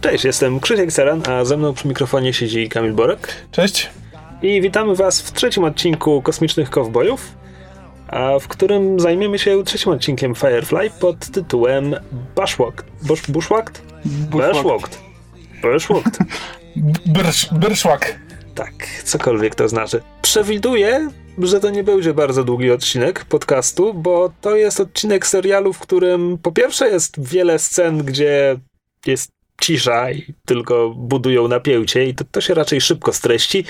Cześć, jestem Krzysiek Seran, a ze mną przy mikrofonie siedzi Kamil Borek. Cześć. I witamy Was w trzecim odcinku Kosmicznych Kowbojów, a w którym zajmiemy się trzecim odcinkiem Firefly pod tytułem Bushwalked. Bush, bushwalked? Bushwalked. Bushwalked. Bushwalk. Tak, cokolwiek to znaczy. Przewiduję, że to nie będzie bardzo długi odcinek podcastu, bo to jest odcinek serialu, w którym po pierwsze jest wiele scen, gdzie jest cisza i tylko budują napięcie i to, to się raczej szybko streści.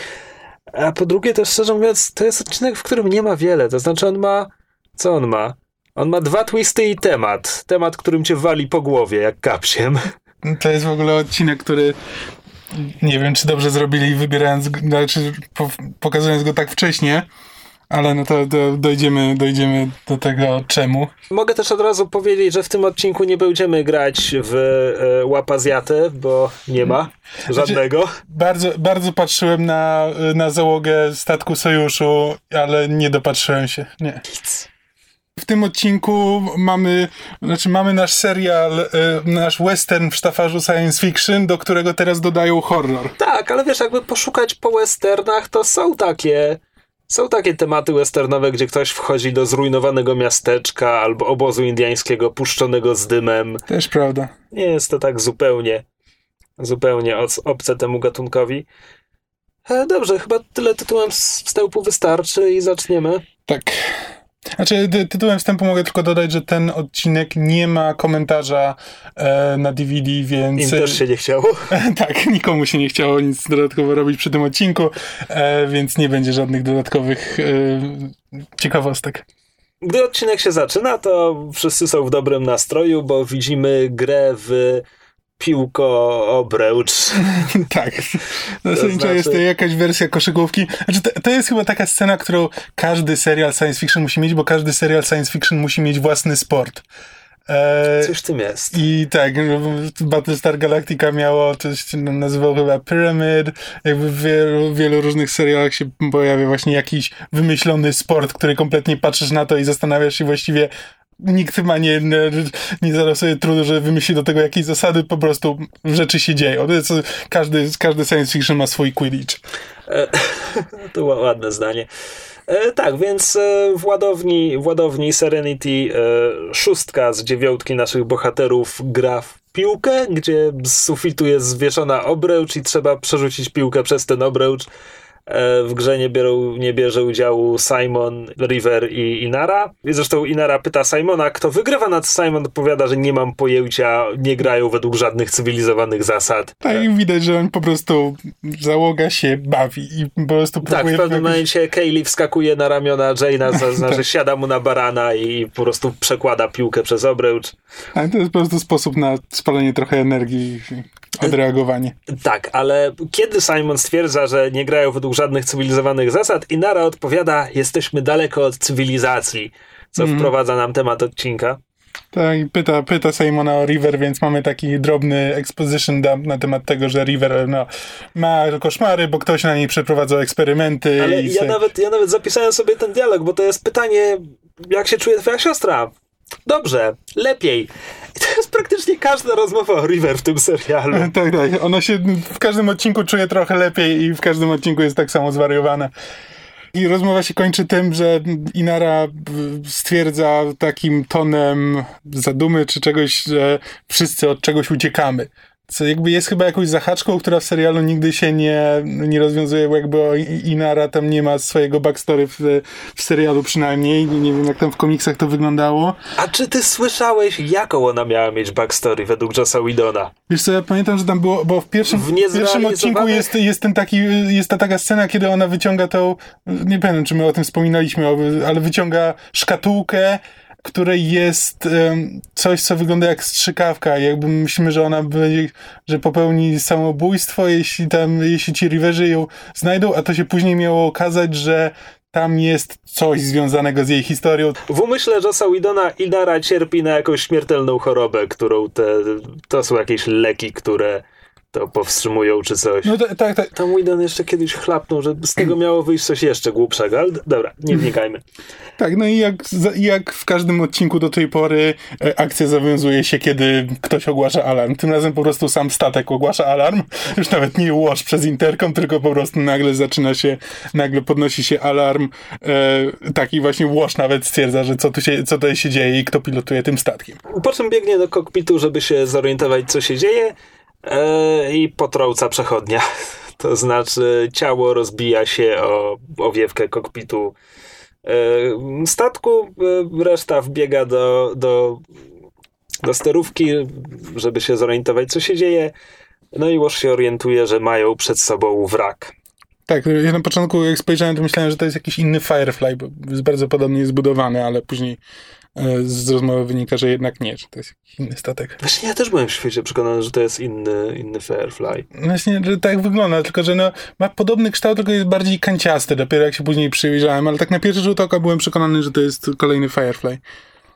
A po drugie też szczerze mówiąc, to jest odcinek, w którym nie ma wiele. To znaczy on ma... Co on ma? On ma dwa twisty i temat. Temat, którym cię wali po głowie, jak kapsiem. To jest w ogóle odcinek, który nie wiem, czy dobrze zrobili wybierając, znaczy pokazując go tak wcześnie, ale no to, dojdziemy, dojdziemy do tego czemu. Mogę też od razu powiedzieć, że w tym odcinku nie będziemy grać w e, łapazjatę, bo nie ma znaczy, żadnego. Znaczy, bardzo, bardzo patrzyłem na, na załogę statku Sojuszu, ale nie dopatrzyłem się. Nie. Nic. W tym odcinku mamy, znaczy mamy nasz serial, e, nasz western w sztafarzu science fiction, do którego teraz dodają horror. Tak, ale wiesz, jakby poszukać po westernach, to są takie są takie tematy westernowe, gdzie ktoś wchodzi do zrujnowanego miasteczka albo obozu indiańskiego puszczonego z dymem. Też prawda. Nie jest to tak zupełnie, zupełnie obce temu gatunkowi. E, dobrze, chyba tyle tytułem wstępu wystarczy i zaczniemy. Tak. Znaczy, tytułem wstępu mogę tylko dodać, że ten odcinek nie ma komentarza e, na DVD, więc... Im też się nie chciało. tak, nikomu się nie chciało nic dodatkowo robić przy tym odcinku, e, więc nie będzie żadnych dodatkowych e, ciekawostek. Gdy odcinek się zaczyna, to wszyscy są w dobrym nastroju, bo widzimy grę w piłko obręcz. tak. Zasadniczo znaczy... jest to jakaś wersja koszykówki. Znaczy, to, to, jest chyba taka scena, którą każdy serial science fiction musi mieć, bo każdy serial science fiction musi mieć własny sport. E, Coś w tym jest. I tak, Battlestar Galactica miało, to się nazywało chyba Pyramid, jakby w wielu, wielu różnych serialach się pojawia właśnie jakiś wymyślony sport, który kompletnie patrzysz na to i zastanawiasz się właściwie, nikt chyba nie, nie, nie zadał sobie trudu, że wymyśli do tego jakieś zasady, po prostu rzeczy się dzieją. Jest, każdy, każdy science fiction ma swój Quidditch. E, to ładne zdanie. E, tak, więc e, w ładowni, w ładowni Serenity e, szóstka z dziewiątki naszych bohaterów gra w piłkę, gdzie z sufitu jest zwieszona obręcz i trzeba przerzucić piłkę przez ten obręcz. E, w grze nie, biorą, nie bierze udziału Simon, River i Inara. I zresztą Inara pyta Simona, kto wygrywa, nad Simon odpowiada, że nie mam pojęcia, nie grają według żadnych cywilizowanych zasad. Tak, i widać, że on po prostu załoga się bawi i po prostu próbuje... Tak, w pewnym momencie Kaylee wskakuje na ramiona Jane'a, tak. że siada mu na barana i po prostu przekłada piłkę przez obręcz. Ale to jest po prostu sposób na spalenie trochę energii odreagowanie. Tak, ale kiedy Simon stwierdza, że nie grają według żadnych cywilizowanych zasad, Inara odpowiada, jesteśmy daleko od cywilizacji, co mm. wprowadza nam temat odcinka. Tak, pyta, pyta Simona o River, więc mamy taki drobny exposition dump na temat tego, że River no, ma koszmary, bo ktoś na niej przeprowadzał eksperymenty. Ale ja, nawet, ja nawet zapisałem sobie ten dialog, bo to jest pytanie, jak się czuje twoja siostra? Dobrze, lepiej. I to jest praktycznie każda rozmowa o River w tym serialu. tak, tak. Ona się w każdym odcinku czuje trochę lepiej i w każdym odcinku jest tak samo zwariowana. I rozmowa się kończy tym, że Inara stwierdza takim tonem zadumy czy czegoś, że wszyscy od czegoś uciekamy co jakby jest chyba jakąś zahaczką, która w serialu nigdy się nie, nie rozwiązuje, bo jakby Inara tam nie ma swojego backstory w, w serialu przynajmniej. Nie wiem, jak tam w komiksach to wyglądało. A czy ty słyszałeś, jaką ona miała mieć backstory według Jossa Widona? Wiesz co, ja pamiętam, że tam było, bo w pierwszym, w pierwszym odcinku jest, jest ten taki, jest ta taka scena, kiedy ona wyciąga tą, nie pamiętam, czy my o tym wspominaliśmy, ale wyciąga szkatułkę której jest um, coś, co wygląda jak strzykawka. Jakby myślimy, że ona będzie, że popełni samobójstwo, jeśli tam, jeśli ci riverzy ją znajdą, a to się później miało okazać, że tam jest coś związanego z jej historią. W umyśle Josa Widona Inara cierpi na jakąś śmiertelną chorobę, którą te, to są jakieś leki, które to powstrzymują czy coś. No tak, tak. Ta... Tam Whedon jeszcze kiedyś chlapnął, że z tego miało wyjść coś jeszcze głupszego, ale dobra, nie wnikajmy. Tak, no i jak, jak w każdym odcinku do tej pory e, akcja zawiązuje się, kiedy ktoś ogłasza alarm. Tym razem po prostu sam statek ogłasza alarm. Już nawet nie łoż przez interkom, tylko po prostu nagle zaczyna się, nagle podnosi się alarm. E, taki właśnie łoż nawet stwierdza, że co tu się, co tutaj się dzieje i kto pilotuje tym statkiem. Po czym biegnie do kokpitu, żeby się zorientować, co się dzieje e, i potrąca przechodnia. To znaczy ciało rozbija się o owiewkę kokpitu e, statku, e, reszta wbiega do, do, do sterówki, żeby się zorientować, co się dzieje. No i już się orientuje, że mają przed sobą wrak. Tak, ja na początku jak spojrzałem, to myślałem, że to jest jakiś inny Firefly, bo jest bardzo podobnie zbudowany, ale później z rozmowy wynika, że jednak nie, że to jest inny statek. Właśnie ja też byłem w świecie przekonany, że to jest inny, inny Firefly. Właśnie, że tak wygląda, tylko że no, ma podobny kształt, tylko jest bardziej kanciasty, dopiero jak się później przyjrzałem, ale tak na pierwszy rzut oka byłem przekonany, że to jest kolejny Firefly.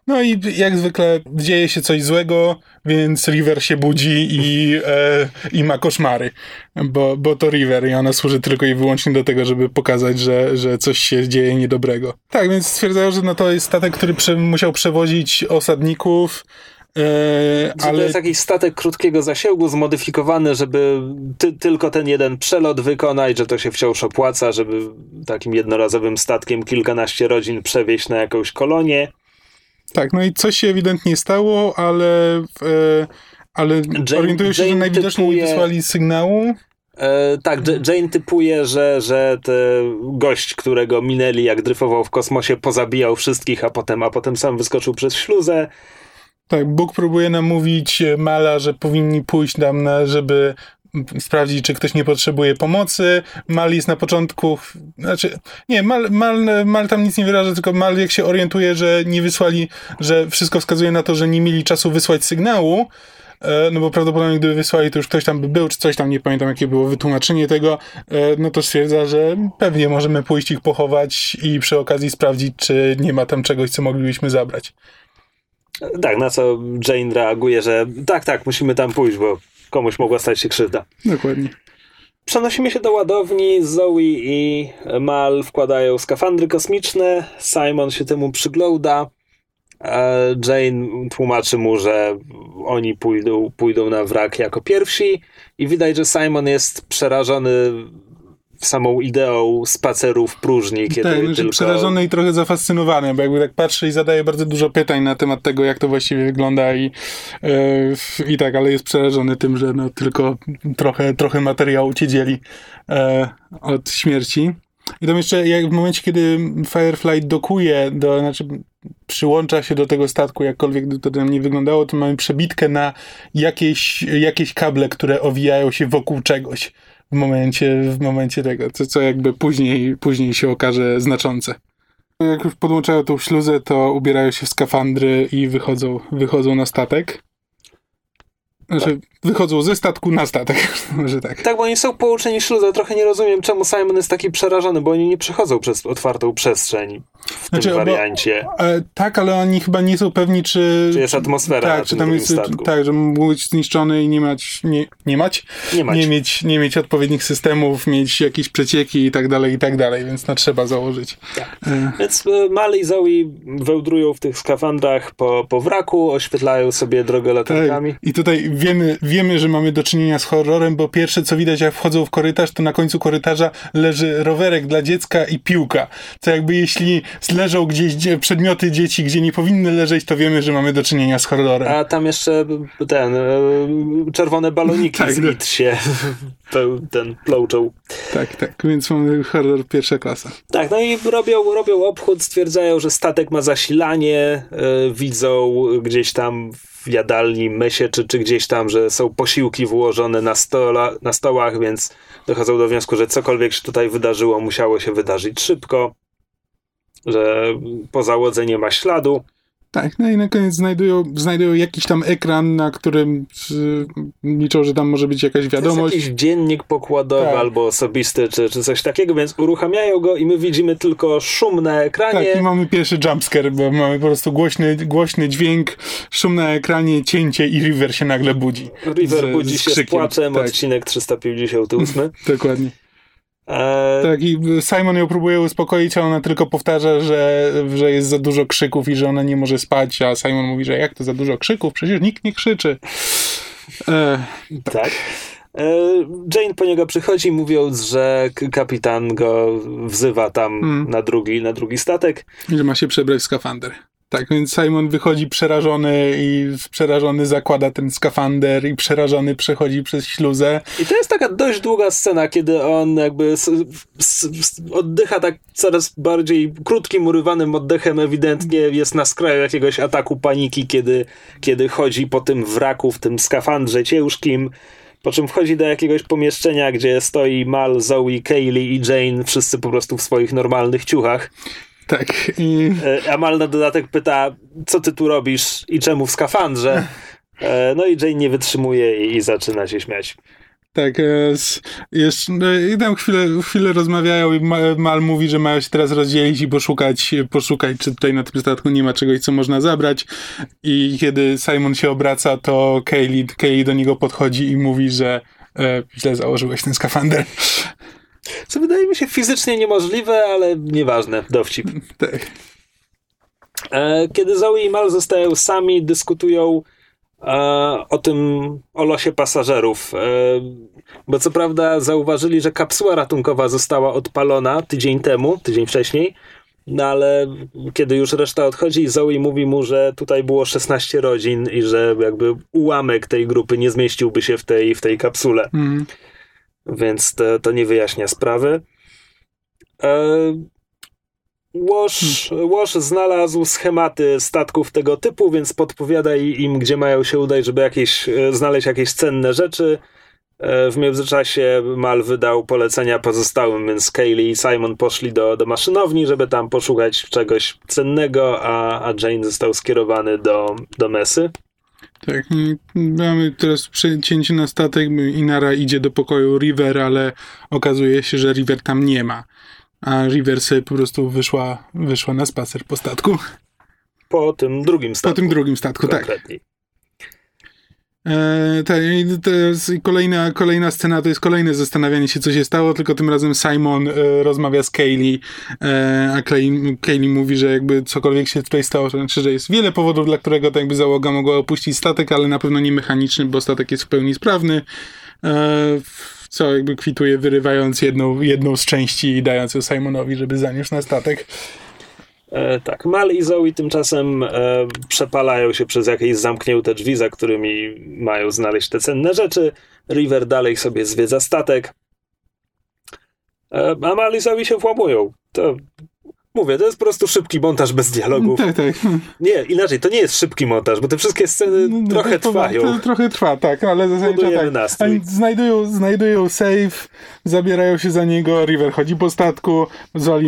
No i jak zwykle dzieje się coś złego, więc River się budzi i, e, i ma koszmary, bo, bo to River i ona służy tylko i wyłącznie do tego, żeby pokazać, że, że coś się dzieje niedobrego. Tak, więc stwierdzają, że no to jest statek, który prze, musiał przewozić osadników, Eee, ale... To jest jakiś statek krótkiego zasięgu, zmodyfikowany, żeby ty, tylko ten jeden przelot wykonać, że to się wciąż opłaca, żeby takim jednorazowym statkiem kilkanaście rodzin przewieźć na jakąś kolonię. Tak, no i coś się ewidentnie stało, ale, e, ale Jane, się, Jane że najwidoczniej typuje... wysłali sygnału. E, tak, Jane typuje, że, że ten gość, którego minęli, jak dryfował w kosmosie, pozabijał wszystkich, a potem, a potem sam wyskoczył przez śluzę. Tak, Bóg próbuje namówić Mala, że powinni pójść tam, na, żeby sprawdzić, czy ktoś nie potrzebuje pomocy. Mal jest na początku, znaczy, nie, Mal, Mal, Mal tam nic nie wyraża, tylko Mal jak się orientuje, że nie wysłali, że wszystko wskazuje na to, że nie mieli czasu wysłać sygnału, e, no bo prawdopodobnie gdyby wysłali, to już ktoś tam by był, czy coś tam, nie pamiętam jakie było wytłumaczenie tego, e, no to stwierdza, że pewnie możemy pójść ich pochować i przy okazji sprawdzić, czy nie ma tam czegoś, co moglibyśmy zabrać. Tak, na co Jane reaguje, że tak, tak, musimy tam pójść, bo komuś mogła stać się krzywda. Dokładnie. Przenosimy się do ładowni. Zoe i Mal wkładają skafandry kosmiczne. Simon się temu przygląda. Jane tłumaczy mu, że oni pójdą, pójdą na wrak jako pierwsi i widać, że Simon jest przerażony samą ideą spacerów próżni, kiedy tak, tylko... przerażony i trochę zafascynowany, bo jakby tak patrzy i zadaje bardzo dużo pytań na temat tego, jak to właściwie wygląda i, yy, i tak, ale jest przerażony tym, że no, tylko trochę, trochę materiału cię dzieli yy, od śmierci. I tam jeszcze jak w momencie, kiedy Firefly dokuje, do, znaczy przyłącza się do tego statku, jakkolwiek to tam nie wyglądało, to mamy przebitkę na jakieś, jakieś kable, które owijają się wokół czegoś w momencie, w momencie tego, co, co jakby później, później się okaże znaczące. Jak już podłączają tą śluzę, to ubierają się w skafandry i wychodzą, wychodzą na statek. Znaczy, wychodzą ze statku na statek, może tak. Tak, bo oni są połączeni śluzą. Trochę nie rozumiem, czemu Simon jest taki przerażony, bo oni nie przechodzą przez otwartą przestrzeń w znaczy, tym wariancie. Bo, e, tak, ale oni chyba nie są pewni, czy... Czy jest atmosfera Tak, czy tam jest... Statku. Tak, że mógł być zniszczony i nie mać... Nie, nie mać? Nie, mać. nie mieć, nie mieć odpowiednich systemów, mieć jakieś przecieki i tak dalej, i tak dalej, więc no trzeba założyć. Tak. E. Więc e, Mali i Zoe wełdrują w tych skafandrach po, po wraku, oświetlają sobie drogę latarkami. Tak. I tutaj wiemy, wiemy, że mamy do czynienia z horrorem, bo pierwsze co widać jak wchodzą w korytarz, to na końcu korytarza leży rowerek dla dziecka i piłka. Co jakby jeśli leżą gdzieś przedmioty dzieci, gdzie nie powinny leżeć, to wiemy, że mamy do czynienia z horrorem. A tam jeszcze ten, e, czerwone baloniki tak, z no. się ten plouczą. Tak, tak, więc mamy horror pierwsza klasa. Tak, no i robią, robią obchód, stwierdzają, że statek ma zasilanie, yy, widzą gdzieś tam w jadalni mysie, czy, czy gdzieś tam, że są posiłki włożone na, stola, na stołach, więc dochodzą do wniosku, że cokolwiek się tutaj wydarzyło, musiało się wydarzyć szybko, że po załodze nie ma śladu. Tak, no i na koniec znajdują, znajdują jakiś tam ekran, na którym y, liczą, że tam może być jakaś wiadomość. Jakiś dziennik pokładowy tak. albo osobisty, czy, czy coś takiego, więc uruchamiają go i my widzimy tylko szum na ekranie. Tak, i mamy pierwszy jumpscare, bo mamy po prostu głośny, głośny dźwięk, szum na ekranie, cięcie i River się nagle budzi. River z, budzi z się z płaczem, tak. odcinek 358. Dokładnie. Eee... Tak, i Simon ją próbuje uspokoić, a ona tylko powtarza, że, że jest za dużo krzyków i że ona nie może spać, a Simon mówi, że jak to za dużo krzyków? Przecież nikt nie krzyczy. Eee, tak. tak. Eee, Jane po niego przychodzi, mówiąc, że kapitan go wzywa tam hmm. na, drugi, na drugi statek. I że ma się przebrać w skafander. Tak, więc Simon wychodzi przerażony i przerażony zakłada ten skafander i przerażony przechodzi przez śluzę. I to jest taka dość długa scena, kiedy on jakby s, s, s, oddycha tak coraz bardziej krótkim, urywanym oddechem, ewidentnie jest na skraju jakiegoś ataku paniki, kiedy, kiedy chodzi po tym wraku w tym skafandrze ciężkim. Po czym wchodzi do jakiegoś pomieszczenia, gdzie stoi Mal, Zoe, Kaylee i Jane, wszyscy po prostu w swoich normalnych ciuchach. Tak. I... E, Amal na dodatek pyta, co ty tu robisz i czemu w skafandrze? E, no i Jane nie wytrzymuje i, zaczyna się śmiać. Tak, e, jest, i tam chwilę, chwilę rozmawiają i Mal mówi, że mają się teraz rozdzielić i poszukać, poszukać, czy tutaj na tym statku nie ma czegoś, co można zabrać. I kiedy Simon się obraca, to Kaylee, Kaylee do niego podchodzi i mówi, że e, źle założyłeś ten skafander. Co wydaje mi się fizycznie niemożliwe, ale nieważne, dowcip. Tak. E, kiedy Zoe i Mal zostają sami, dyskutują e, o tym, o losie pasażerów. E, bo co prawda zauważyli, że kapsuła ratunkowa została odpalona tydzień temu, tydzień wcześniej, no ale kiedy już reszta odchodzi, Zoe mówi mu, że tutaj było 16 rodzin i że jakby ułamek tej grupy nie zmieściłby się w tej, w tej kapsule. Mm więc to, to nie wyjaśnia sprawy. E, Wash, Wash znalazł schematy statków tego typu, więc podpowiada im, gdzie mają się udać, żeby jakieś, e, znaleźć jakieś cenne rzeczy. E, w międzyczasie Mal wydał polecenia pozostałym, więc Kaylee i Simon poszli do, do maszynowni, żeby tam poszukać czegoś cennego, a, a Jane został skierowany do, do mesy. Tak, mamy teraz przecięcie na statek, Inara idzie do pokoju River, ale okazuje się, że River tam nie ma. A River sobie po prostu wyszła, wyszła na spacer po statku. Po tym drugim statku. Po tym drugim statku, tak. E, tak, to jest kolejna, kolejna scena to jest kolejne zastanawianie się, co się stało, tylko tym razem Simon e, rozmawia z Kaylee, e, a Kaylee, mówi, że jakby cokolwiek się tutaj stało, to znaczy, że jest wiele powodów, dla którego to jakby załoga mogła opuścić statek, ale na pewno nie mechaniczny, bo statek jest w pełni sprawny. Co jakby kwituje, wyrywając jedną, jedną z części i dając ją Simonowi, żeby zaniósł na statek. E, tak, Mal i Zoe tymczasem e, przepalają się przez jakieś zamknięte drzwi, za którymi mają znaleźć te cenne rzeczy. River dalej sobie zwiedza statek. E, a Mal i Zoe się włamują. To Mówię, to jest po prostu szybki montaż bez dialogów. Tak, tak. Nie, inaczej, to nie jest szybki montaż, bo te wszystkie sceny no, no trochę tak, trwają. To, trochę trwa, tak, ale zasadniczo tak. Znajdują, znajdują save, zabierają się za niego, River chodzi po statku, Zoe,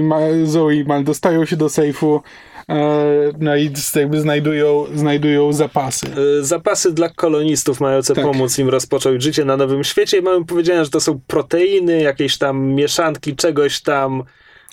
Zoe i Mal dostają się do sejfu, e, no i jakby znajdują, znajdują zapasy. E, zapasy dla kolonistów mające tak. pomóc im rozpocząć życie na nowym świecie. Mamy powiedziane, że to są proteiny, jakieś tam mieszanki czegoś tam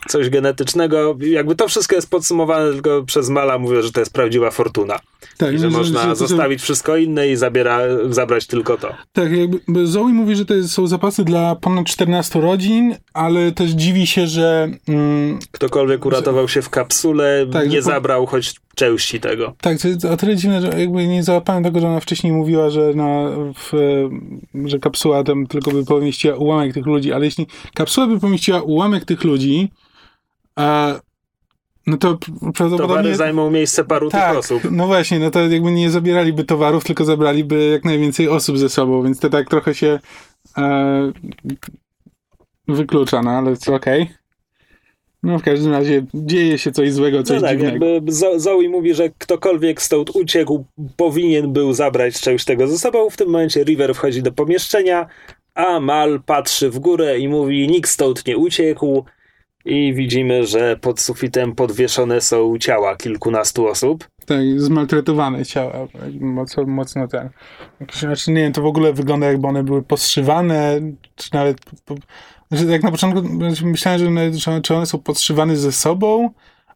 coś genetycznego. Jakby to wszystko jest podsumowane tylko przez Mala, mówię, że to jest prawdziwa fortuna. Tak, I że można że, zostawić wszystko inne i zabiera, zabrać tylko to. Tak, jakby Zoe mówi, że to są zapasy dla ponad 14 rodzin, ale też dziwi się, że... Mm, Ktokolwiek uratował się w kapsule, tak, nie zabrał choć części tego. Tak, to jest o tyle dziwne, że jakby nie załapałem tego, że ona wcześniej mówiła, że, na, w, że kapsuła tam tylko by pomieściła ułamek tych ludzi, ale jeśli kapsuła by pomieściła ułamek tych ludzi, a, no to prawdopodobnie... Towary zajmą miejsce paru tak, tych osób. No właśnie, no to jakby nie zabieraliby towarów, tylko zabraliby jak najwięcej osób ze sobą, więc to tak trochę się e, wyklucza, no ale okej. Okay. No w każdym razie dzieje się coś złego, coś no tak, dziwnego. Jakby Zoe mówi, że ktokolwiek stąd uciekł, powinien był zabrać coś tego ze sobą. W tym momencie River wchodzi do pomieszczenia, a Mal patrzy w górę i mówi, nikt stąd nie uciekł, i widzimy, że pod sufitem podwieszone są ciała kilkunastu osób. tak, zmaltretowane ciała, mocno, mocno ten. Znaczy, nie wiem, to w ogóle wygląda jakby one były podszywane, czy nawet, po, znaczy, jak na początku myślałem, że czy one są podszywane ze sobą,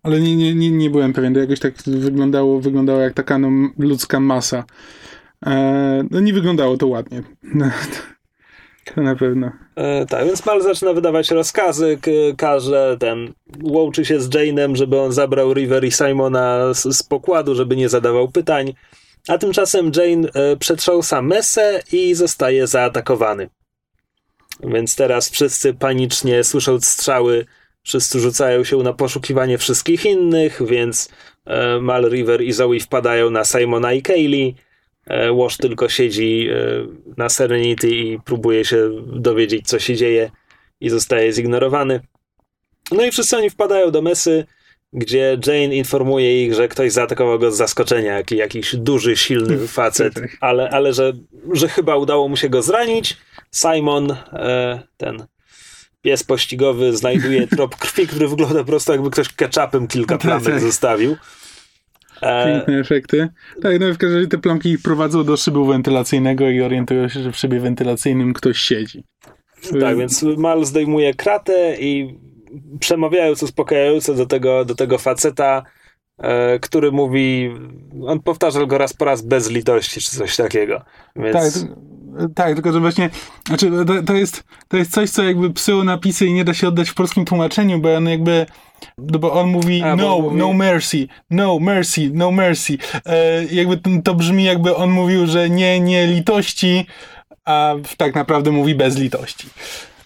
ale nie, nie, nie, nie byłem pewien, to jakoś tak wyglądało, wyglądało jak taka no, ludzka masa. E, no nie wyglądało to ładnie. To na pewno. E, tak, więc Mal zaczyna wydawać rozkazy, każe ten, łączy się z Jane'em, żeby on zabrał River i Simona z, z pokładu, żeby nie zadawał pytań. A tymczasem Jane e, przetrząsa mesę i zostaje zaatakowany. Więc teraz wszyscy panicznie słysząc strzały, wszyscy rzucają się na poszukiwanie wszystkich innych, więc e, Mal, River i Zoe wpadają na Simona i Kaylee E, Wash tylko siedzi e, na Serenity i próbuje się dowiedzieć, co się dzieje i zostaje zignorowany. No i wszyscy oni wpadają do mesy, gdzie Jane informuje ich, że ktoś zaatakował go z zaskoczenia, jak, jakiś duży, silny facet, ale, ale że, że chyba udało mu się go zranić. Simon, e, ten pies pościgowy, znajduje trop krwi, który wygląda po prostu jakby ktoś ketchupem kilka plamek zostawił. E, Piękne efekty. Tak, no w każdym razie te plamki prowadzą do szybu wentylacyjnego i orientują się, że w szybie wentylacyjnym ktoś siedzi. Tak, więc Mal zdejmuje kratę i przemawiając uspokajająco do tego, do tego faceta, który mówi, on powtarzał go raz po raz bez litości, czy coś takiego. Więc... Tak, tak, tylko że właśnie, znaczy to, to, jest, to jest coś, co jakby psyło napisy i nie da się oddać w polskim tłumaczeniu, bo on jakby no bo on mówi A, no, mówi... no mercy, no mercy, no mercy. E, jakby to, to brzmi jakby on mówił, że nie, nie litości, a tak naprawdę mówi bez litości.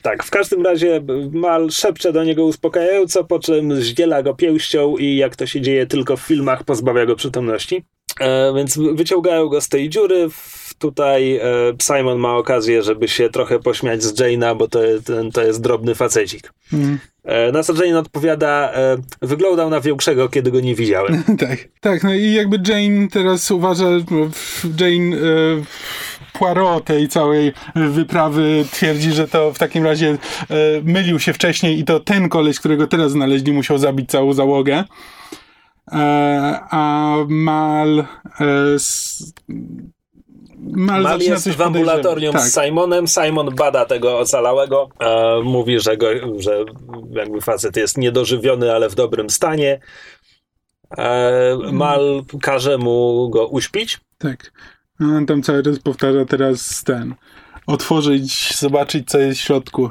Tak, w każdym razie Mal szepcze do niego uspokajająco, po czym zdziela go pięścią i jak to się dzieje tylko w filmach, pozbawia go przytomności. E, więc wyciągają go z tej dziury. Tutaj e, Simon ma okazję, żeby się trochę pośmiać z Jane'a, bo to, ten, to jest drobny facecik. Mm. E, na co Jane odpowiada, e, wyglądał na większego, kiedy go nie widziałem. tak, tak, no i jakby Jane teraz uważa, Jane e, Poirot tej całej wyprawy twierdzi, że to w takim razie e, mylił się wcześniej i to ten koleś, którego teraz znaleźli, musiał zabić całą załogę. E, a Mal e, Mal, Mal jest w ambulatorium tak. z Simonem. Simon bada tego ocalałego. E, mówi, że, go, że jakby facet jest niedożywiony, ale w dobrym stanie. E, Mal każe mu go uśpić. Tak. On tam cały czas powtarza teraz ten. Otworzyć, zobaczyć, co jest w środku.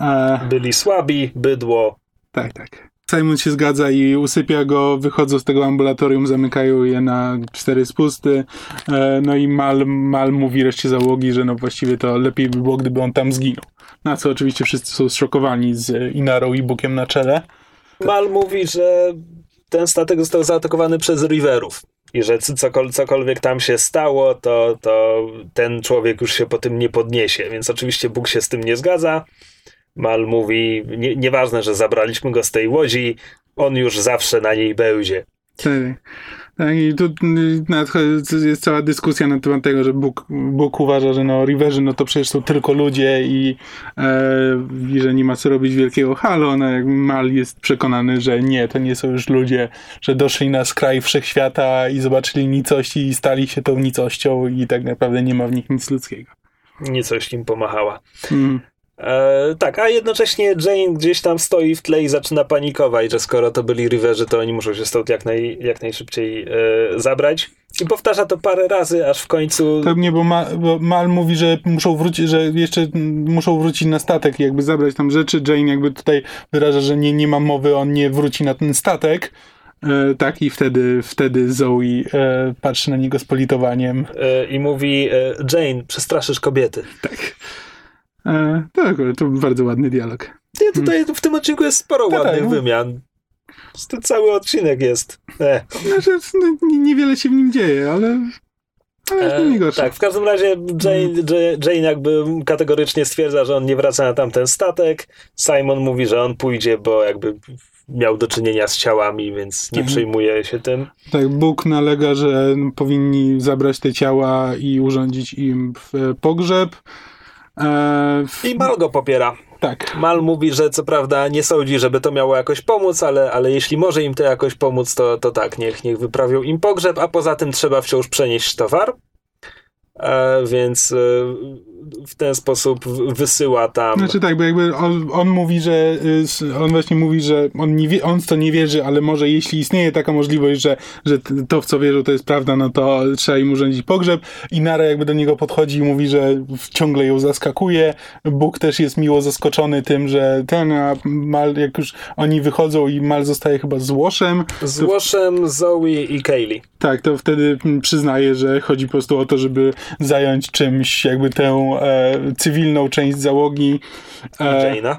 E... Byli słabi, bydło. Tak, tak. Simon się zgadza i usypia go, wychodzą z tego ambulatorium, zamykają je na cztery spusty. E, no i Mal, Mal mówi reszcie załogi, że no właściwie to lepiej by było, gdyby on tam zginął. Na co oczywiście wszyscy są zszokowani z Inarą i Bukiem na czele. Mal mówi, że ten statek został zaatakowany przez Riverów i że cokol, cokolwiek tam się stało, to, to ten człowiek już się po tym nie podniesie. Więc oczywiście Bóg się z tym nie zgadza. Mal mówi, nie, nieważne, że zabraliśmy go z tej łodzi, on już zawsze na niej będzie. Tak. Tak, i tu jest cała dyskusja na temat tego, że Bóg, Bóg uważa, że no Riverzy no to przecież są tylko ludzie i, e, i że nie ma co robić wielkiego halo. No, jak Mal jest przekonany, że nie, to nie są już ludzie, że doszli na skraj wszechświata i zobaczyli nicość i stali się tą nicością i tak naprawdę nie ma w nich nic ludzkiego. Nicość im pomachała. Mm. E, tak, a jednocześnie Jane gdzieś tam stoi w tle i zaczyna panikować, że skoro to byli Riverzy, to oni muszą się stąd jak, naj, jak najszybciej e, zabrać. I powtarza to parę razy, aż w końcu. Tak, nie, bo, Ma, bo Mal mówi, że muszą wrócić, że jeszcze muszą wrócić na statek i jakby zabrać tam rzeczy. Jane jakby tutaj wyraża, że nie, nie ma mowy, on nie wróci na ten statek. E, tak, i wtedy, wtedy Zoe e, patrzy na niego z politowaniem. E, I mówi: e, Jane, przestraszysz kobiety. Tak. E, tak, to bardzo ładny dialog. Nie, tutaj hmm. w tym odcinku jest sporo tak, ładnych tak, wymian. To cały odcinek jest. E. Znaczy, no, niewiele się w nim dzieje, ale ale e, tak, w każdym razie Jane, hmm. Jane jakby kategorycznie stwierdza, że on nie wraca na tamten statek. Simon mówi, że on pójdzie, bo jakby miał do czynienia z ciałami, więc nie tak. przejmuje się tym. Tak, Bóg nalega, że powinni zabrać te ciała i urządzić im pogrzeb. E, I Mal go popiera. Tak. Mal mówi, że co prawda nie sądzi, żeby to miało jakoś pomóc, ale, ale jeśli może im to jakoś pomóc, to, to tak, niech, niech wyprawią im pogrzeb, a poza tym trzeba wciąż przenieść towar. E, więc e, w ten sposób wysyła tam. Znaczy tak, bo jakby on, on mówi, że y, on właśnie mówi, że on, nie wie, on w to nie wierzy, ale może jeśli istnieje taka możliwość, że, że to w co wierzą to jest prawda, no to trzeba im urządzić pogrzeb i Nara jakby do niego podchodzi i mówi, że ciągle ją zaskakuje. Bóg też jest miło zaskoczony tym, że ten, a Mal, jak już oni wychodzą i Mal zostaje chyba z Łoszem. Z Łoszem, Zoe i Kaylee. Tak, to wtedy przyznaje, że chodzi po prostu o to, żeby zająć czymś jakby tę e, cywilną część załogi. E, I Jane'a.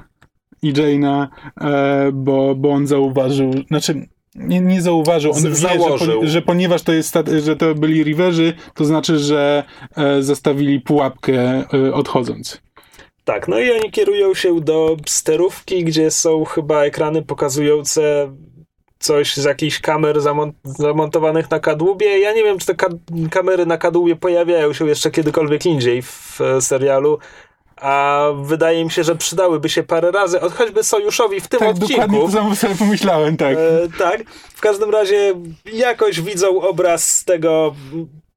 I Jane'a, e, bo, bo on zauważył, znaczy nie, nie zauważył, on wie, że, że, ponieważ to jest, że to byli riverzy, to znaczy, że e, zostawili pułapkę e, odchodząc. Tak, no i oni kierują się do sterówki, gdzie są chyba ekrany pokazujące coś z jakichś kamer zamont zamontowanych na kadłubie. Ja nie wiem, czy te ka kamery na kadłubie pojawiają się jeszcze kiedykolwiek indziej w serialu, a wydaje mi się, że przydałyby się parę razy, od choćby Sojuszowi w tym tak, odcinku. dokładnie to samo sobie pomyślałem, tak. E, tak, w każdym razie jakoś widzą obraz z tego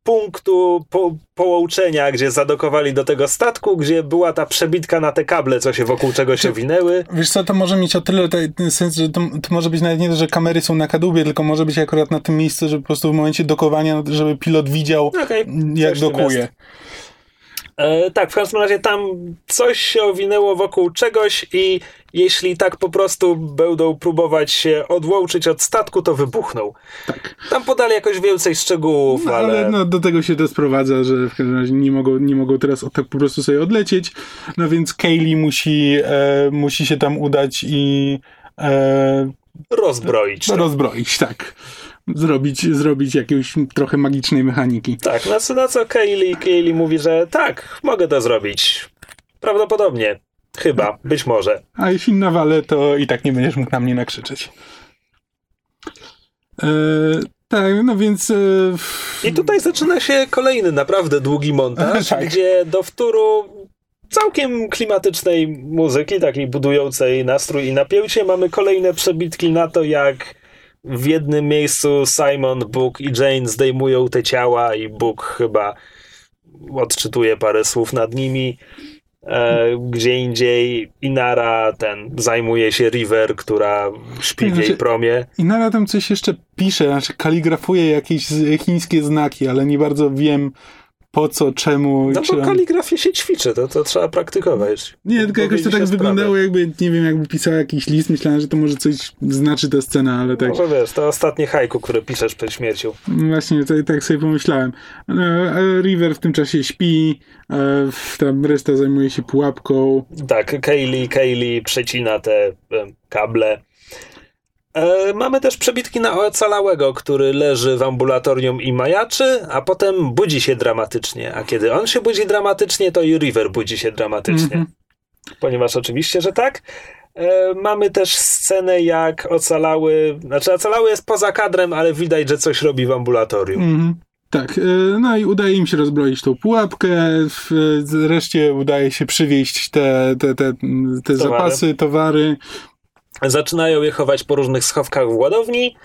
punktu po, połączenia, gdzie zadokowali do tego statku, gdzie była ta przebitka na te kable, co się wokół czego się winęły. Wiesz co, to może mieć o tyle ten sens, że to, to, może być nawet nie to, że kamery są na kadłubie, tylko może być akurat na tym miejscu, że po prostu w momencie dokowania, żeby pilot widział, okay, jak dokuje. E, tak, w każdym razie tam coś się owinęło wokół czegoś i jeśli tak po prostu będą próbować się odłączyć od statku, to wybuchną. Tak. Tam podali jakoś więcej szczegółów, no, ale... ale... no, do tego się to sprowadza, że w każdym razie nie mogą, nie mogą teraz tak po prostu sobie odlecieć. No więc Kaylee musi, e, musi się tam udać i... E, rozbroić. No, rozbroić, tak zrobić, zrobić jakieś trochę magicznej mechaniki. Tak, na co, na co Kaylee, Kaylee mówi, że tak, mogę to zrobić. Prawdopodobnie. Chyba, być może. A jeśli nawalę, to i tak nie będziesz mógł na mnie nakrzyczeć. Eee, tak, no więc... E... I tutaj zaczyna się kolejny naprawdę długi montaż, tak. gdzie do wtóru całkiem klimatycznej muzyki, takiej budującej nastrój i napięcie, mamy kolejne przebitki na to, jak w jednym miejscu Simon, Book i Jane zdejmują te ciała i Book chyba odczytuje parę słów nad nimi. E, gdzie indziej Inara ten zajmuje się River, która śpi w jej znaczy, promie. Inara tam coś jeszcze pisze, znaczy kaligrafuje jakieś chińskie znaki, ale nie bardzo wiem po co, czemu. No bo kaligrafię się ćwiczy, to, to trzeba praktykować. Nie, tylko jakoś to tak wyglądało, jakby, nie wiem, jakby pisał jakiś list, myślałem, że to może coś znaczy ta scena, ale tak. Może wiesz, to ostatnie hajku, które piszesz przed śmiercią. Właśnie, to, tak sobie pomyślałem. No, River w tym czasie śpi, tam reszta zajmuje się pułapką. Tak, Kaylee, Kaylee przecina te kable. E, mamy też przebitki na ocalałego, który leży w ambulatorium i majaczy, a potem budzi się dramatycznie. A kiedy on się budzi dramatycznie, to i River budzi się dramatycznie. Mm -hmm. Ponieważ oczywiście, że tak. E, mamy też scenę, jak ocalały. Znaczy, ocalały jest poza kadrem, ale widać, że coś robi w ambulatorium. Mm -hmm. Tak, e, no i udaje im się rozbroić tą pułapkę, wreszcie udaje się przywieźć te, te, te, te towary. zapasy, towary. Zaczynają je chować po różnych schowkach w ładowni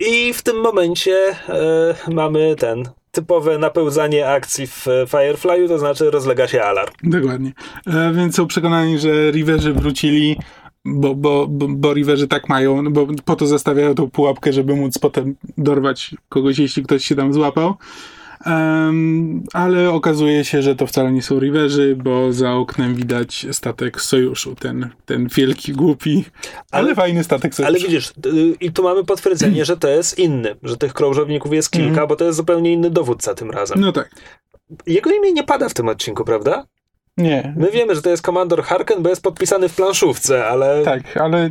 i w tym momencie e, mamy ten typowe napełzanie akcji w Firefly'u, to znaczy rozlega się alarm. Dokładnie. E, więc są przekonani, że Riverzy wrócili, bo, bo, bo, bo Riverzy tak mają, no bo po to zastawiają tą pułapkę, żeby móc potem dorwać kogoś, jeśli ktoś się tam złapał. Um, ale okazuje się, że to wcale nie są riverzy, bo za oknem widać statek sojuszu, ten, ten wielki, głupi, ale, ale fajny statek sojuszu. Ale widzisz, y, i tu mamy potwierdzenie, że to jest inny, że tych krążowników jest kilka, mm. bo to jest zupełnie inny dowódca tym razem. No tak. Jego imię nie pada w tym odcinku, prawda? Nie. My wiemy, że to jest komandor Harken, bo jest podpisany w planszówce, ale... Tak, ale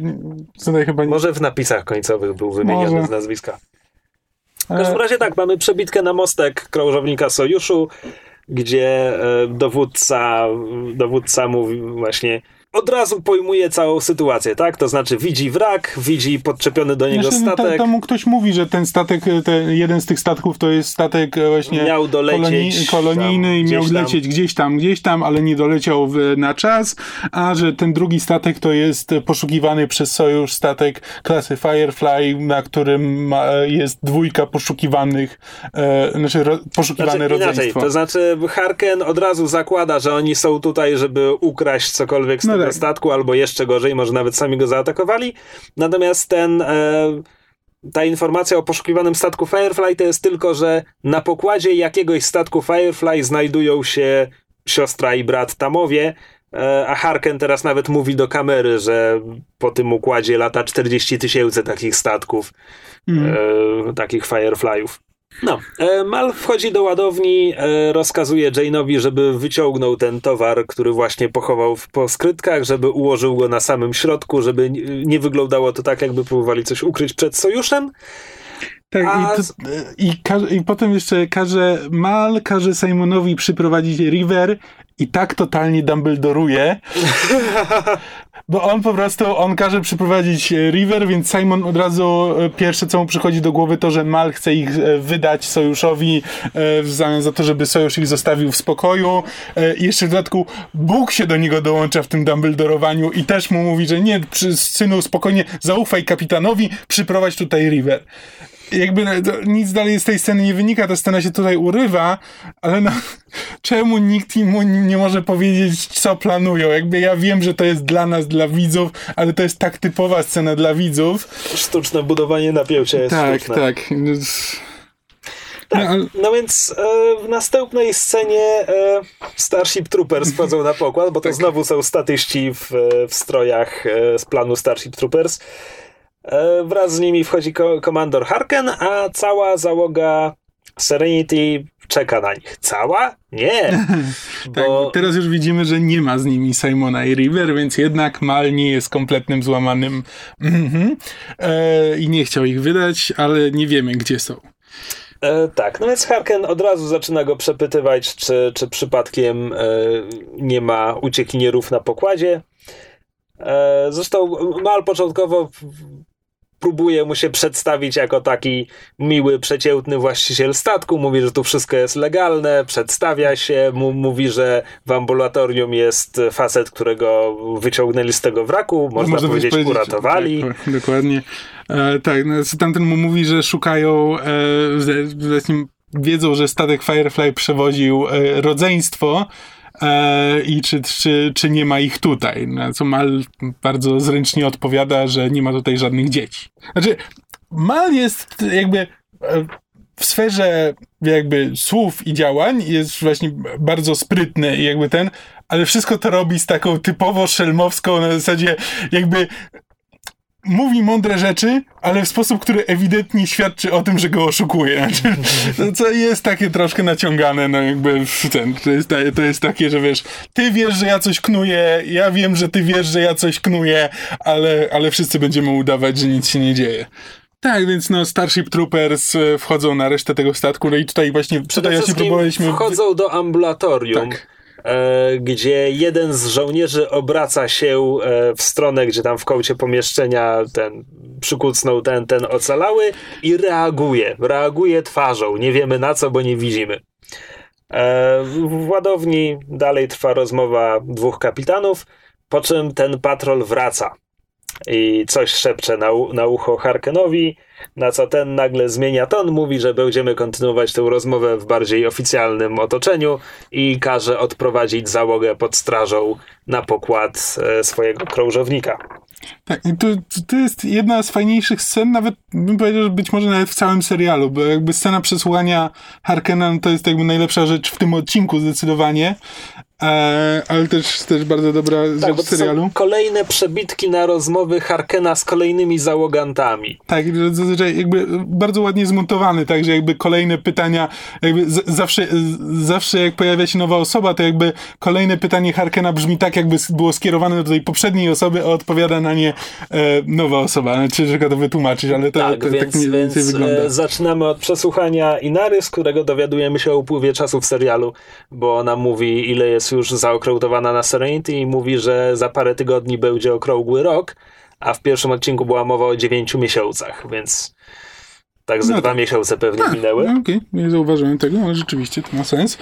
tutaj chyba nie... Może w napisach końcowych był wymieniony Może. z nazwiska. W każdym razie tak, mamy przebitkę na mostek krążownika Sojuszu, gdzie e, dowódca, dowódca mówi właśnie od razu pojmuje całą sytuację, tak? To znaczy widzi wrak, widzi podczepiony do niego Znaczy, statek. Tam ktoś mówi, że ten statek, ten, jeden z tych statków to jest statek e, właśnie Miał dolecieć kolonijny tam, i miał tam. lecieć gdzieś tam, gdzieś tam, ale nie doleciał w, na czas, a że ten drugi statek to jest poszukiwany przez Sojusz statek klasy Firefly, na którym ma, jest dwójka poszukiwanych, e, znaczy ro, poszukiwane Znaczy, inaczej, rodzeństwo. to znaczy Harken od razu zakłada, że oni są tutaj, żeby ukraść cokolwiek z No tego tak. statku, albo jeszcze gorzej, może nawet sami go zaatakowali. Natomiast ten, e, ta informacja o poszukiwanym statku Firefly to jest tylko, że na pokładzie jakiegoś statku Firefly znajdują się siostra i brat Tamowie, e, a Harken teraz nawet mówi do kamery, że po tym układzie lata 40 tysięcy takich statków, Mhm. e, takich Fireflyów. No, e, Mal wchodzi do ładowni, e, rozkazuje Jane'owi, żeby wyciągnął ten towar, który właśnie pochował w, po skrytkach, żeby ułożył go na samym środku, żeby nie wyglądało to tak, jakby próbowali coś ukryć przed sojuszem. Tak, A i, to, i, każe, i potem jeszcze każe Mal, każe Simonowi przyprowadzić River i tak totalnie Dumbledoruje, bo on po prostu, on każe przyprowadzić e, River, więc Simon od razu e, pierwsze co mu przychodzi do głowy to, że Mal chce ich e, wydać Sojuszowi w zamian za to, żeby Sojusz ich zostawił w spokoju. I jeszcze w dodatku Bóg się do niego dołącza w tym Dumbledorowaniu i też mu mówi, że nie, synu, spokojnie zaufaj kapitanowi, przyprowadź tutaj River jakby nic dalej z tej sceny nie wynika, ta scena się tutaj urywa, ale no, czemu nikt mu nie może powiedzieć, co planują? Jakby ja wiem, że to jest dla nas, dla widzów, ale to jest tak typowa scena dla widzów. Sztuczne budowanie napięcia jest tak, sztuczne. tak. Tak, No, ale- no więc e, w następnej scenie e, Starship Troopers wchodzą na pokład, bo to Tak. znowu są statyści w, w strojach e, z planu Starship Troopers. E, wraz z nimi wchodzi ko- komandor Harken, a cała załoga Serenity czeka na nich. Cała? Nie! Tak, Bo teraz już widzimy, że nie ma z nimi Simona i River, więc jednak Mal nie jest kompletnym złamanym mhm. e, i nie chciał ich wydać, ale nie wiemy, gdzie są. E, tak, no więc Harken od razu zaczyna go przepytywać, czy, czy przypadkiem e, nie ma uciekinierów na pokładzie. E, zresztą Mal początkowo próbuje mu się przedstawić jako taki miły, przeciętny właściciel statku. Mówi, że tu wszystko jest legalne, przedstawia się, mówi, że w ambulatorium jest facet, którego wyciągnęli z tego wraku, można, też powiedzieć, uratowali. Tak, tak, dokładnie. E, tak, no, tamten mu mówi, że szukają, e, że właśnie wiedzą, że statek Firefly przewoził e, rodzeństwo e, i czy, czy, czy nie ma ich tutaj. Na co Mal bardzo zręcznie odpowiada, że nie ma tutaj żadnych dzieci. Znaczy, Mal jest jakby e, w sferze jakby słów i działań jest właśnie bardzo sprytny i jakby ten, ale wszystko to robi z taką typowo szelmowską na zasadzie jakby mówi mądre rzeczy, ale w sposób, który ewidentnie świadczy o tym, że go oszukuje. Znaczy, no, co jest takie troszkę naciągane, no jakby w ten, to jest, to jest takie, że wiesz, ty wiesz, że ja coś knuję, ja wiem, że ty wiesz, że ja coś knuję, ale, ale wszyscy będziemy udawać, że nic się nie dzieje. Tak, więc no Starship Troopers e, wchodzą na resztę tego statku, no i tutaj właśnie, Przede tutaj właśnie próbowaliśmy... wchodzą do ambulatorium, Tak. E, gdzie jeden z żołnierzy obraca się e, w stronę, gdzie tam w kącie pomieszczenia ten przykucnął ten, ten ocalały i reaguje. Reaguje twarzą. Nie wiemy na co, bo nie widzimy. E, w ładowni dalej trwa rozmowa dwóch kapitanów, po czym ten patrol wraca i coś szepcze na, na ucho Harkenowi, na co ten nagle zmienia ton, mówi, że będziemy kontynuować tę rozmowę w bardziej oficjalnym otoczeniu i każe odprowadzić załogę pod strażą na pokład e, swojego krążownika. Tak, to, to jest jedna z fajniejszych scen, nawet bym powiedział, że być może nawet w całym serialu, bo jakby scena przesłuchania Harkena no to jest jakby najlepsza rzecz w tym odcinku zdecydowanie, ale też, też bardzo dobra Tak, rzecz serialu. są kolejne przebitki na rozmowy Harkena z kolejnymi załogantami. Tak, że zazwyczaj jakby bardzo ładnie zmontowany, tak, że jakby kolejne pytania, jakby z, zawsze, z, zawsze jak pojawia się nowa osoba, to jakby kolejne pytanie Harkena brzmi tak, jakby było skierowane do tej poprzedniej osoby, a odpowiada na nie e, nowa osoba. No, ciężko to wytłumaczyć, ale to Tak, to, więc, tak mniej więcej więc wygląda. e, zaczynamy od przesłuchania Inary, z którego dowiadujemy się o upływie czasu w serialu, bo ona mówi, ile jest jest już zaokrąglowana na Serenity i mówi, że za parę tygodni będzie okrągły rok, a w pierwszym odcinku była mowa o dziewięciu miesiącach, więc tak ze No dwa tak. miesiące pewnie Tak, minęły. no, Okej, nie zauważyłem tego, ale rzeczywiście to ma sens.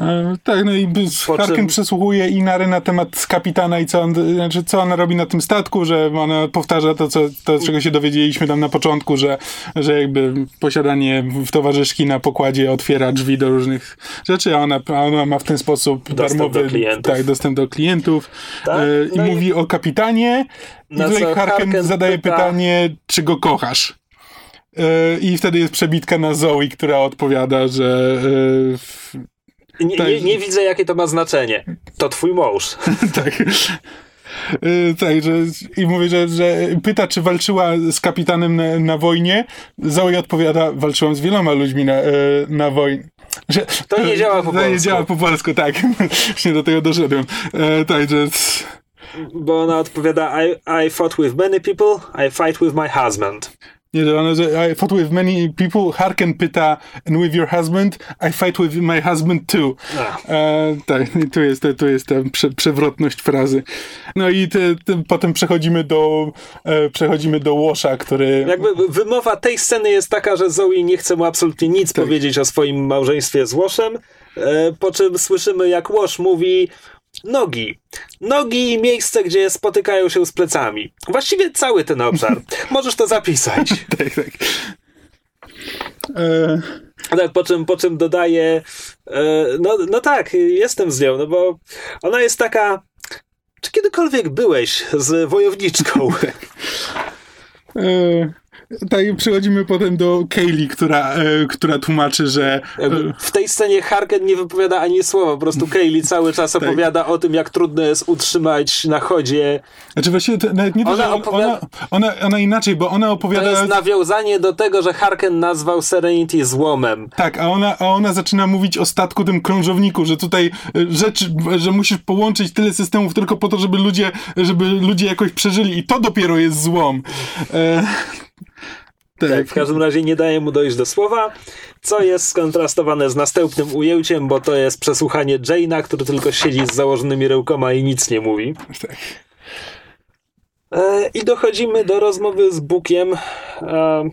E, tak, no i Po Harken czym- przesłuchuje Inary na temat kapitana i co, on, znaczy, co ona robi na tym statku, że ona powtarza to, co, to, czego się dowiedzieliśmy tam na początku, że, że jakby posiadanie w towarzyszki na pokładzie otwiera drzwi do różnych rzeczy, a ona, a ona ma w ten sposób Dostęp darmowy do klientów. Tak, dostęp do klientów Tak, e, i no i- mówi o kapitanie i Harken, Harken zadaje pyta- pytanie, czy go kochasz. E, I wtedy jest przebitka na Zoe, która odpowiada, że Nie, Tak. nie, nie widzę, jakie to ma znaczenie. To twój mąż. tak. E, Tak, że i mówi, że, że pyta, czy walczyła z kapitanem na, na wojnie. Zoe odpowiada, walczyłam z wieloma ludźmi na, e, na wojnie. Że, To nie działa po to nie polsku. działa po polsku, tak. Właśnie do tego doszedłem. E, tak, że Bo ona odpowiada I, I fought with many people, I fight with my husband. I fought with many people. Harken pyta, and with your husband, I fight with my husband too. E, tak, tu jest, tu jest ta prze, przewrotność frazy. No i te, te, potem przechodzimy do, e, przechodzimy do Łosza, który... Jakby wymowa tej sceny jest taka, że Zoe nie chce mu absolutnie nic Tak. powiedzieć o swoim małżeństwie z Łoszem, e, po czym słyszymy jak Łosz mówi nogi. Nogi i miejsce, gdzie spotykają się z plecami. Właściwie cały ten obszar. Możesz to zapisać. Tak, tak. E, Tak, po czym, po czym dodaje, e, no, no tak, jestem z nią, no bo ona jest taka. Czy kiedykolwiek byłeś z wojowniczką? e, tak, przechodzimy potem do Kaylee, która, e, która tłumaczy, że... Jakby W tej scenie Harken nie wypowiada ani słowa, po prostu Kaylee cały czas Tak. opowiada o tym, jak trudno jest utrzymać na chodzie. Znaczy właściwie to nawet nie to, Ona opowiada- ona, ona, ona inaczej, bo ona To opowiada... jest nawiązanie do tego, że Harken nazwał Serenity złomem. Tak, a ona, a ona zaczyna mówić o statku tym krążowniku, że tutaj e, rzeczy, że musisz połączyć tyle systemów tylko po to, żeby ludzie, żeby ludzie jakoś przeżyli i to dopiero jest złom. E, tak. W każdym razie nie daje mu dojść do słowa, co jest skontrastowane z następnym ujęciem, bo to jest przesłuchanie Jane'a, który tylko siedzi z założonymi rękoma i nic nie mówi. tak. E, I dochodzimy do rozmowy z Bukiem. E,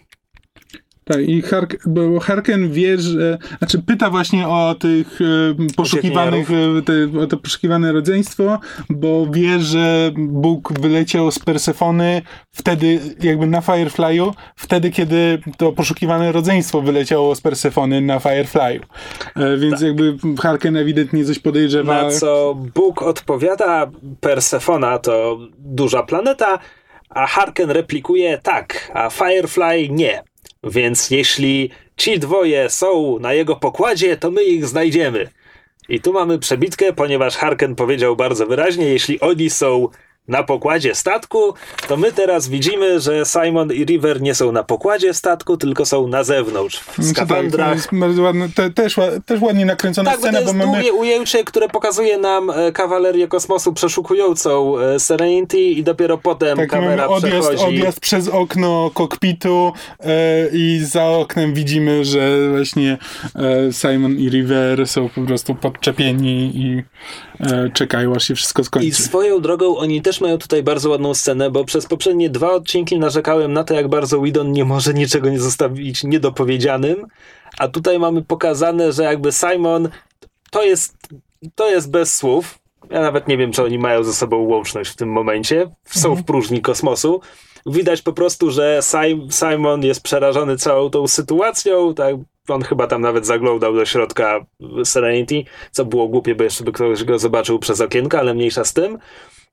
Tak, i Hark, bo Harken wie, że, znaczy pyta właśnie o tych e, poszukiwanych, e, te, o to poszukiwane rodzeństwo, bo wie, że Bóg wyleciał z Persefony wtedy, jakby na Firefly'u, wtedy, kiedy to poszukiwane rodzeństwo wyleciało z Persefony na Firefly'u. E, więc jakby Harken ewidentnie coś podejrzewa. na co Bóg odpowiada, Persefona to duża planeta, a Harken replikuje tak, a Firefly nie. Więc jeśli ci dwoje są na jego pokładzie, to my ich znajdziemy. I tu mamy przebitkę, ponieważ Harken powiedział bardzo wyraźnie, jeśli oni są na pokładzie statku, to my teraz widzimy, że Simon i River nie są na pokładzie statku, tylko są na zewnątrz, w Znaczy tak, skafandrach. bardzo ładne, te, też, też ładnie nakręcona Tak, bo to scena, jest bo mamy... długie ujęcie, które pokazuje nam e, kawalerię kosmosu przeszukującą e, Serenity i dopiero potem Tak, kamera odjazd, przechodzi. odjazd przez okno kokpitu e, i za oknem widzimy, że właśnie e, Simon i River są po prostu podczepieni i e, czekają, aż się wszystko I skończy. swoją drogą oni też mają tutaj bardzo ładną scenę, bo przez poprzednie dwa odcinki narzekałem na to, jak bardzo Whedon nie może niczego nie zostawić niedopowiedzianym, a tutaj mamy pokazane, że jakby Simon to jest, to jest bez słów. Ja nawet nie wiem, czy oni mają ze sobą łączność w tym momencie. Są w próżni kosmosu. Widać po prostu, że Sim- Simon jest przerażony całą tą sytuacją. Tak, on chyba tam nawet zaglądał do środka Serenity, co było głupie, bo jeszcze by ktoś go zobaczył przez okienko, ale mniejsza z tym.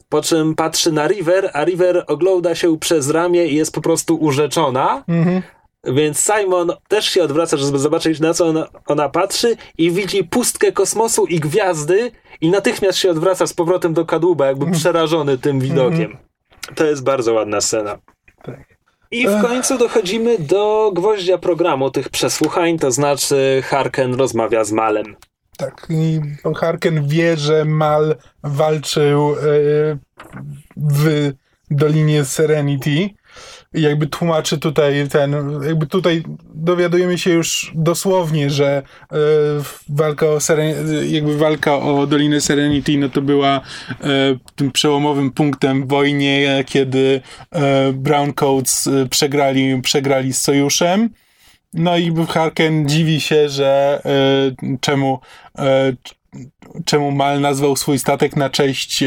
Po czym patrzy na River, a River ogląda się przez ramię i jest po prostu urzeczona. Mhm. Więc Simon też się odwraca, żeby zobaczyć na co ona, ona patrzy i widzi pustkę kosmosu i gwiazdy i natychmiast się odwraca z powrotem do kadłuba, jakby przerażony tym widokiem. To jest bardzo ładna scena. Tak. I w końcu dochodzimy do gwoździa programu tych przesłuchań, to znaczy Harken rozmawia z Malem. Tak, i Harken wie, że Mal walczył e, w Dolinie Serenity jakby tłumaczy tutaj ten, jakby tutaj dowiadujemy się już dosłownie, że e, walka o Seren, jakby walka o Dolinę Serenity, no to była e, tym przełomowym punktem w wojnie, kiedy e, Browncoats e, przegrali, przegrali z Sojuszem. No i Harken dziwi się, że czemu, czemu Mal nazwał swój statek na cześć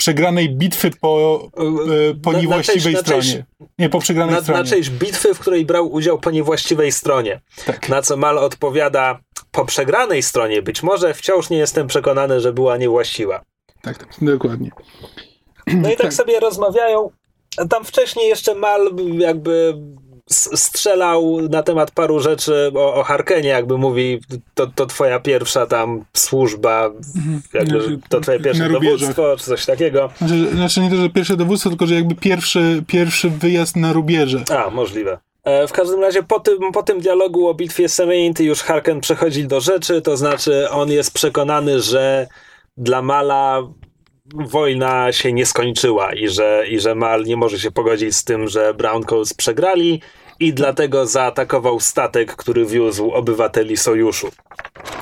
przegranej bitwy po, e, po Na- niewłaściwej na stronie. Nie, po przegranej Na, stronie. na część bitwy, w której brał udział po niewłaściwej stronie. Tak. Na co Mal odpowiada, po przegranej stronie być może wciąż nie jestem przekonany, że była niewłaściwa. Tak, tak, dokładnie. No i tak sobie rozmawiają. Tam wcześniej jeszcze Mal jakby strzelał na temat paru rzeczy o, o Harkenie, jakby mówi, to, to twoja pierwsza tam służba, jakby, Znaczy, to twoje pierwsze dowództwo, czy coś takiego. Znaczy, znaczy nie to, że pierwsze dowództwo, tylko że jakby pierwszy, pierwszy wyjazd na rubieże. A, możliwe. E, W każdym razie po tym, po tym dialogu o bitwie Serenity już Harken przechodzi do rzeczy, to znaczy on jest przekonany, że dla Mala wojna się nie skończyła i że, i że Mal nie może się pogodzić z tym, że Browncoats przegrali i dlatego zaatakował statek, który wiózł obywateli sojuszu.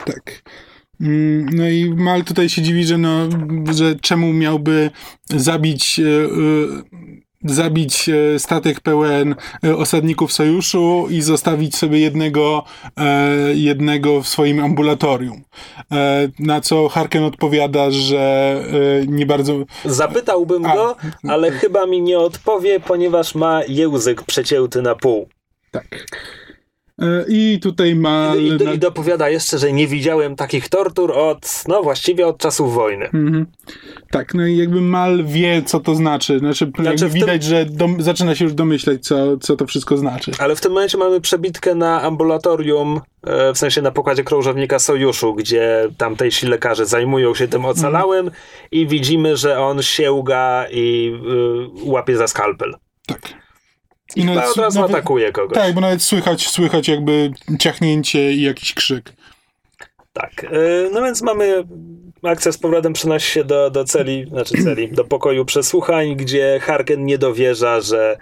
Tak. Mm, No i Mal tutaj się dziwi, że, no, że czemu miałby zabić, e, e, zabić e, statek pełen e, osadników sojuszu i zostawić sobie jednego, e, jednego w swoim ambulatorium. Na co Harken odpowiada, że nie bardzo. Zapytałbym A. go, ale chyba mi nie odpowie, ponieważ ma język przecięty na pół. Tak. E, I tutaj Mal. I, I dopowiada jeszcze, że nie widziałem takich tortur od, no właściwie od czasów wojny. Mhm. Tak, no i jakby Mal wie, co to znaczy. Znaczy, jakby w tym- widać, że dom, zaczyna się już domyśleć, co, co to wszystko znaczy. Ale w tym momencie mamy przebitkę na ambulatorium, e, w sensie na pokładzie krążownika Sojuszu, gdzie tamtejsi lekarze zajmują się tym ocalałym i widzimy, że on sięga i y, łapie za skalpel. Tak. I nawet- od razu nawet- atakuje kogoś. Tak, bo nawet słychać, słychać jakby ciachnięcie i jakiś krzyk. Tak. E, No więc mamy akcja z powrotem przenosi się do, do celi, znaczy celi, do pokoju przesłuchań, gdzie Harken nie dowierza, że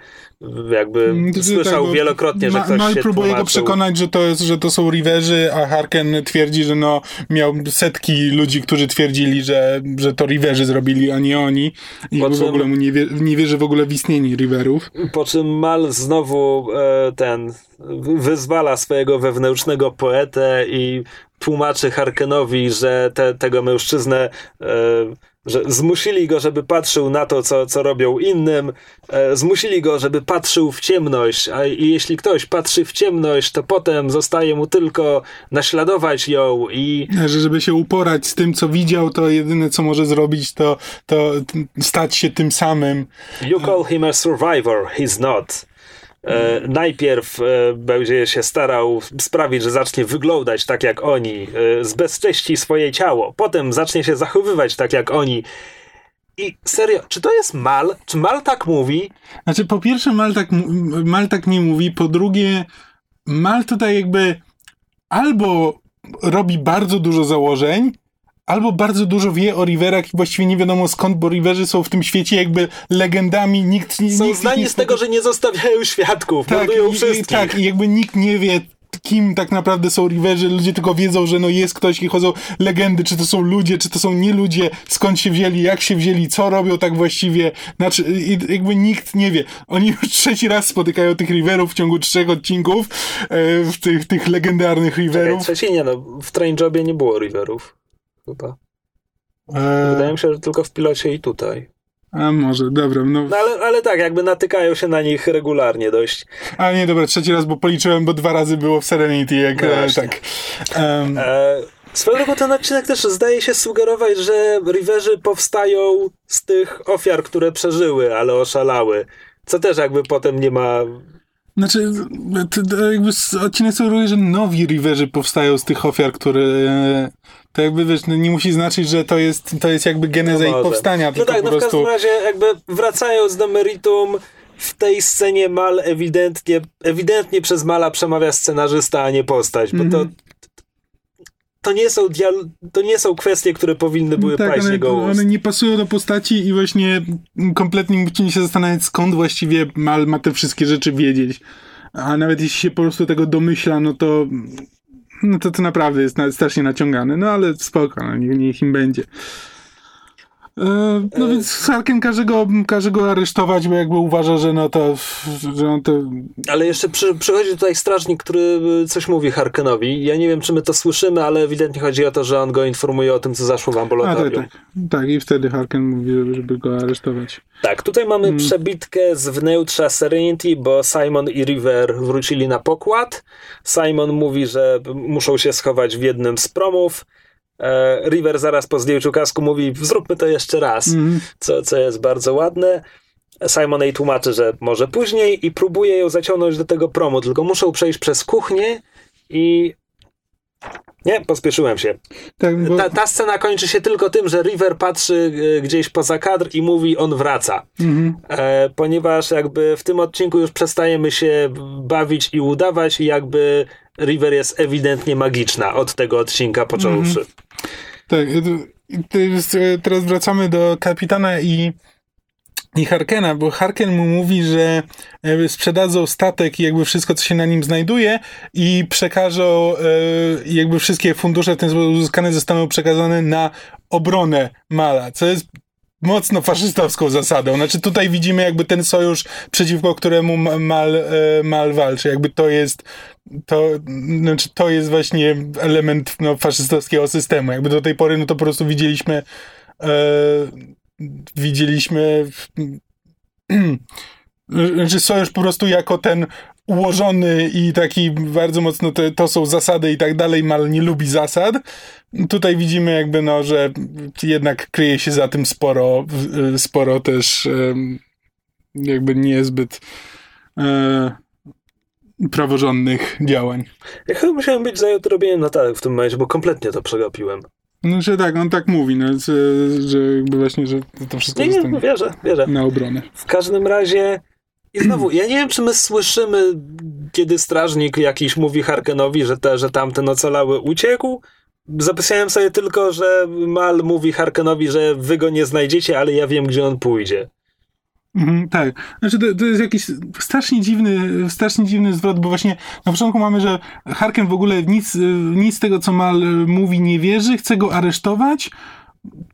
jakby Mm, to- słyszał tak, wielokrotnie, że ktoś Mal się próbuje go przekonać, że to, jest, że to są riverzy, a Harken twierdzi, że no, miał setki ludzi, którzy twierdzili, że, że to riverzy zrobili, a nie oni. I Po w czym- ogóle mu nie, wie, nie wierzy w ogóle w istnienie riverów. Po czym Mal znowu e, ten wyzwala swojego wewnętrznego poetę i tłumaczy Harkenowi, że te, tego mężczyznę, e, że zmusili go, żeby patrzył na to, co, co robią innym, e, zmusili go, żeby patrzył w ciemność, a i jeśli ktoś patrzy w ciemność, to potem zostaje mu tylko naśladować ją i Że żeby się uporać z tym, co widział, to jedyne, co może zrobić, to, to stać się tym samym. You call him a survivor, he's not. E, najpierw e, będzie się starał sprawić, że zacznie wyglądać tak jak oni, e, zbezcześci swoje ciało, potem zacznie się zachowywać tak jak oni. I serio, czy to jest Mal? Czy Mal tak mówi? Znaczy, po pierwsze, Mal tak, Mal tak nie mówi, po drugie, Mal tutaj jakby albo robi bardzo dużo założeń, albo bardzo dużo wie o Riverach i właściwie nie wiadomo skąd, bo Riverzy są w tym świecie jakby legendami, nikt, nikt Są ich znani nie z tego, że nie zostawiają świadków, tak, mordują i, i, wszystkich. tak, i jakby nikt nie wie, kim tak naprawdę są Riverzy, ludzie tylko wiedzą, że no jest ktoś i chodzą legendy, czy to są ludzie, czy to są nie ludzie, skąd się wzięli, jak się wzięli, co robią tak właściwie, znaczy jakby nikt nie wie. Oni już trzeci raz spotykają tych Riverów w ciągu trzech odcinków, e, w tych, tych legendarnych Czekaj, Riverów. trzeci nie no, w Train Jobie nie było Riverów. Chyba. E, Wydaje mi się, że tylko w pilocie i tutaj. a może, dobra, no, No ale, ale tak, jakby natykają się na nich regularnie dość. a nie, dobra, trzeci raz, bo policzyłem, bo dwa razy było w Serenity, jak, No e, tak. E, swoją drogą ten odcinek też zdaje się sugerować, że Riverzy powstają z tych ofiar, które przeżyły, ale oszalały. Co też jakby potem nie ma... Znaczy, to, to jakby odcinek sugeruje, że nowi Riverzy powstają z tych ofiar, które... To jakby, wiesz, no nie musi znaczyć, że to jest, to jest jakby geneza ich może. powstania, No tylko tak, no w prostu... każdym razie jakby wracając do meritum, w tej scenie Mal ewidentnie, ewidentnie przez Mala przemawia scenarzysta, a nie postać, bo to Mhm. to nie są, dial- to nie są kwestie, które powinny były tak, paść one, jego ust. one nie pasują do postaci i właśnie kompletnie musimy się zastanawiać, skąd właściwie Mal ma te wszystkie rzeczy wiedzieć. A nawet jeśli się po prostu tego domyśla, no to no to to naprawdę jest na, strasznie naciągane. No ale spoko, no, niech, niech im będzie. E, no więc Harken każe go, każe go aresztować, bo jakby uważa, że no to, że on to... Ale jeszcze przy, przychodzi tutaj strażnik, który y, coś mówi Harkenowi. Ja nie wiem, czy my to słyszymy, ale ewidentnie chodzi o to, że on go informuje o tym, co zaszło w A, ambulatorium. tak, tak. tak, i wtedy Harken mówi, żeby, żeby go aresztować. Tak, tutaj mamy przebitkę z wnętrza Serenity, bo Simon i River wrócili na pokład. Simon mówi, że muszą się schować w jednym z promów. E, River zaraz po zdjęciu kasku mówi, zróbmy to jeszcze raz, Mhm. co, co jest bardzo ładne. Simon jej tłumaczy, że może później i próbuje ją zaciągnąć do tego promu, tylko muszą przejść przez kuchnię i... Nie, pospieszyłem się. Tak, bo... Ta, ta scena kończy się tylko tym, że River patrzy e, gdzieś poza kadr i mówi, on wraca. Mhm. E, ponieważ jakby w tym odcinku już przestajemy się bawić i udawać i jakby River jest ewidentnie magiczna od tego odcinka począwszy. Tak, e, teraz wracamy do kapitana i, i Harkena, bo Harken mu mówi, że jakby sprzedadzą statek i jakby wszystko, co się na nim znajduje i przekażą, e, jakby wszystkie fundusze w ten sposób uzyskane zostaną przekazane na obronę Mala, co jest mocno faszystowską zasadą. Znaczy tutaj widzimy jakby ten sojusz, przeciwko któremu Ma- Mal, e, Mal walczy. Jakby to jest to, znaczy to jest właśnie element no, faszystowskiego systemu. Jakby do tej pory no to po prostu widzieliśmy e, widzieliśmy znaczy sojusz po prostu jako ten ułożony i taki bardzo mocno to są zasady i tak dalej, Mal nie lubi zasad. Tutaj widzimy jakby no, że jednak kryje się za tym sporo, w- sporo też jakby niezbyt e, praworządnych działań. Ja chyba musiałem być zajęty robieniem notatek w tym momencie, bo kompletnie to przegapiłem. No, że tak, on tak mówi, no, że, że jakby właśnie, że to wszystko Nie, nie, wierzę, wierzę. na obronę. W każdym razie i znowu, ja nie wiem, czy my słyszymy, kiedy strażnik jakiś mówi Harkenowi, że, te, że tamten ocalały uciekł. Zapisałem sobie tylko, że Mal mówi Harkenowi, że wy go nie znajdziecie, ale ja wiem, gdzie on pójdzie. Mhm, tak. Znaczy to, to jest jakiś strasznie dziwny, strasznie dziwny zwrot, bo właśnie na początku mamy, że Harken w ogóle nic, y, nic z tego, co Mal y, mówi, nie wierzy, chce go aresztować,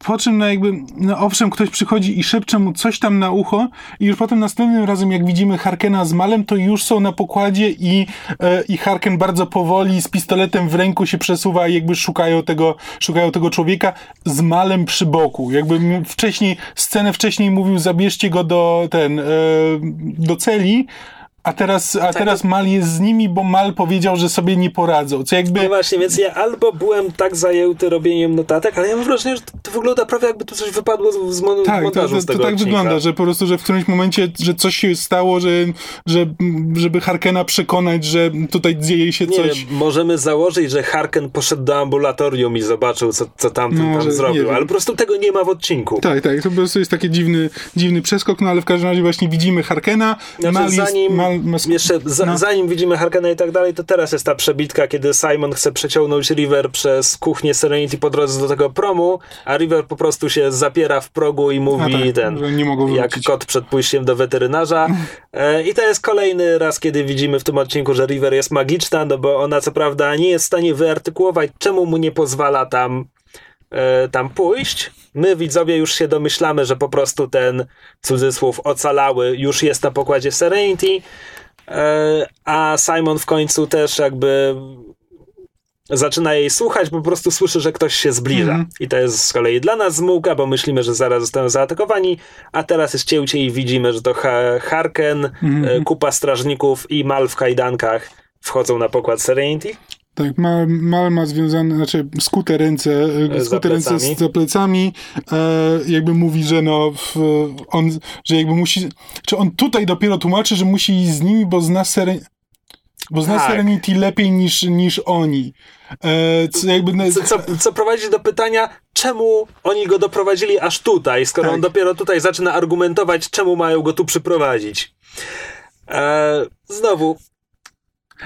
po czym no jakby, no owszem, ktoś przychodzi i szepcze mu coś tam na ucho i już potem następnym razem, jak widzimy Harkena z Malem, to już są na pokładzie i, e, i Harken bardzo powoli z pistoletem w ręku się przesuwa i jakby szukają tego, szukają tego człowieka z Malem przy boku. Jakby wcześniej, scenę wcześniej mówił, zabierzcie go do ten, e, do celi, a teraz, a teraz Mal jest z nimi, bo Mal powiedział, że sobie nie poradzą. Co jakby... No właśnie, więc ja albo byłem tak zajęty robieniem notatek, ale ja mam wrażenie, że to, to wygląda prawie jakby tu coś wypadło z, z mon- Tak, to, montażu to, to tego tak odcinka. wygląda, że po prostu, że w którymś momencie, że coś się stało, że, że żeby Harkena przekonać, że tutaj dzieje się Nie coś. wiem, możemy założyć, że Harken poszedł do ambulatorium i zobaczył, co, co tamten No, tam zrobił, ale po prostu tego nie ma w odcinku. Tak, tak, to po prostu jest taki dziwny, dziwny przeskok, no ale w każdym razie właśnie widzimy Harkena, Znaczy, Mal jest, zanim, Mal ma sk- jeszcze za, no. zanim widzimy Harkena i tak dalej, to teraz jest ta przebitka, kiedy Simon chce przeciągnąć River przez kuchnię Serenity po drodze do tego promu, a River po prostu się zapiera w progu i mówi tak, ten, jak kot przed pójściem do weterynarza. E, I to jest kolejny raz, kiedy widzimy w tym odcinku, że River jest magiczna, no bo ona co prawda nie jest w stanie wyartykułować, czemu mu nie pozwala tam e, tam pójść. My, widzowie, już się domyślamy, że po prostu ten cudzysłów ocalały już jest na pokładzie Serenity, e, a Simon w końcu też jakby zaczyna jej słuchać, bo po prostu słyszy, że ktoś się zbliża. Mhm. I to jest z kolei dla nas zmułka, bo myślimy, że zaraz zostaną zaatakowani, a teraz jest cięcie i widzimy, że to ha- Harken, e, kupa strażników i Mal w kajdankach wchodzą na pokład Serenity. Tak, Mal, Mal ma związane, znaczy skute ręce, e, Za skute ręce z, za plecami, e, jakby mówi, że no, w, on, że jakby musi, czy on tutaj dopiero tłumaczy, że musi iść z nimi, bo zna Seren, bo zna Tak. Serenity lepiej niż, niż oni. E, co jakby, Co, co, co prowadzi do pytania, czemu oni go doprowadzili aż tutaj, skoro Tak. on dopiero tutaj zaczyna argumentować, czemu mają go tu przyprowadzić. E, znowu,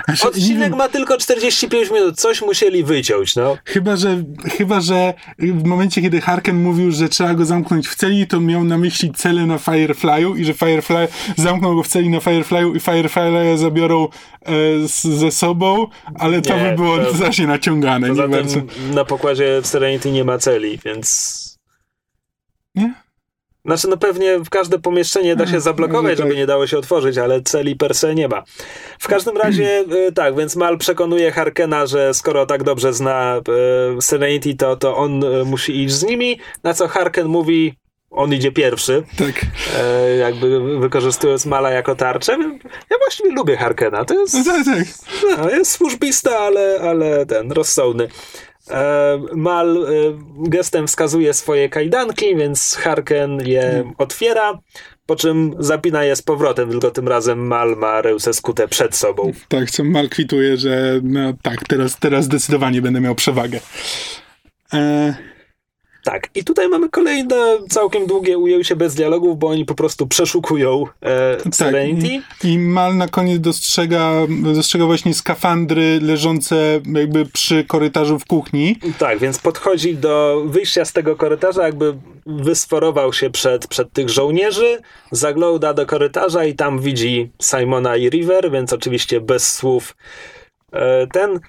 Znaczy, Odcinek ma tylko 45 minut, coś musieli wyciąć, no. Chyba, że, chyba, że w momencie, kiedy Harken mówił, że trzeba go zamknąć w celi, to miał na myśli celę na Firefly'u i że Firefly zamknął go w celi na Firefly'u i Firefly'a zabiorą e, z, ze sobą, ale to Nie, by było to- strasznie naciągane. Poza nie bardzo. na pokładzie w Serenity nie ma celi, więc... Nie? Znaczy, no pewnie w każde pomieszczenie da się Mm, zablokować, żeby nie dało się otworzyć, ale celi per se nie ma. W każdym razie, y, tak, więc Mal przekonuje Harkena, że skoro tak dobrze zna y, Serenity, to, to on y, musi iść z nimi, na co Harken mówi, on idzie pierwszy, Tak. e, jakby wykorzystując Mala jako tarczę. Ja właściwie lubię Harkena, to jest... No, tak, tak. No, jest służbista, ale, ale ten, rozsądny. E, Mal e, gestem wskazuje swoje kajdanki, więc Harken je otwiera, po czym zapina je z powrotem, tylko tym razem Mal ma Reusę skutę przed sobą. Tak, co Mal kwituje, że no tak, teraz, teraz zdecydowanie będę miał przewagę. E, Tak, i tutaj mamy kolejne całkiem długie ujęcie bez dialogów, bo oni po prostu przeszukują e, Serenity. Tak, i, I Mal na koniec dostrzega, dostrzega właśnie skafandry leżące jakby przy korytarzu w kuchni. Tak, więc podchodzi do wyjścia z tego korytarza, jakby wysforował się przed, przed tych żołnierzy, zagląda do korytarza i tam widzi Simona i River, więc oczywiście bez słów e, ten.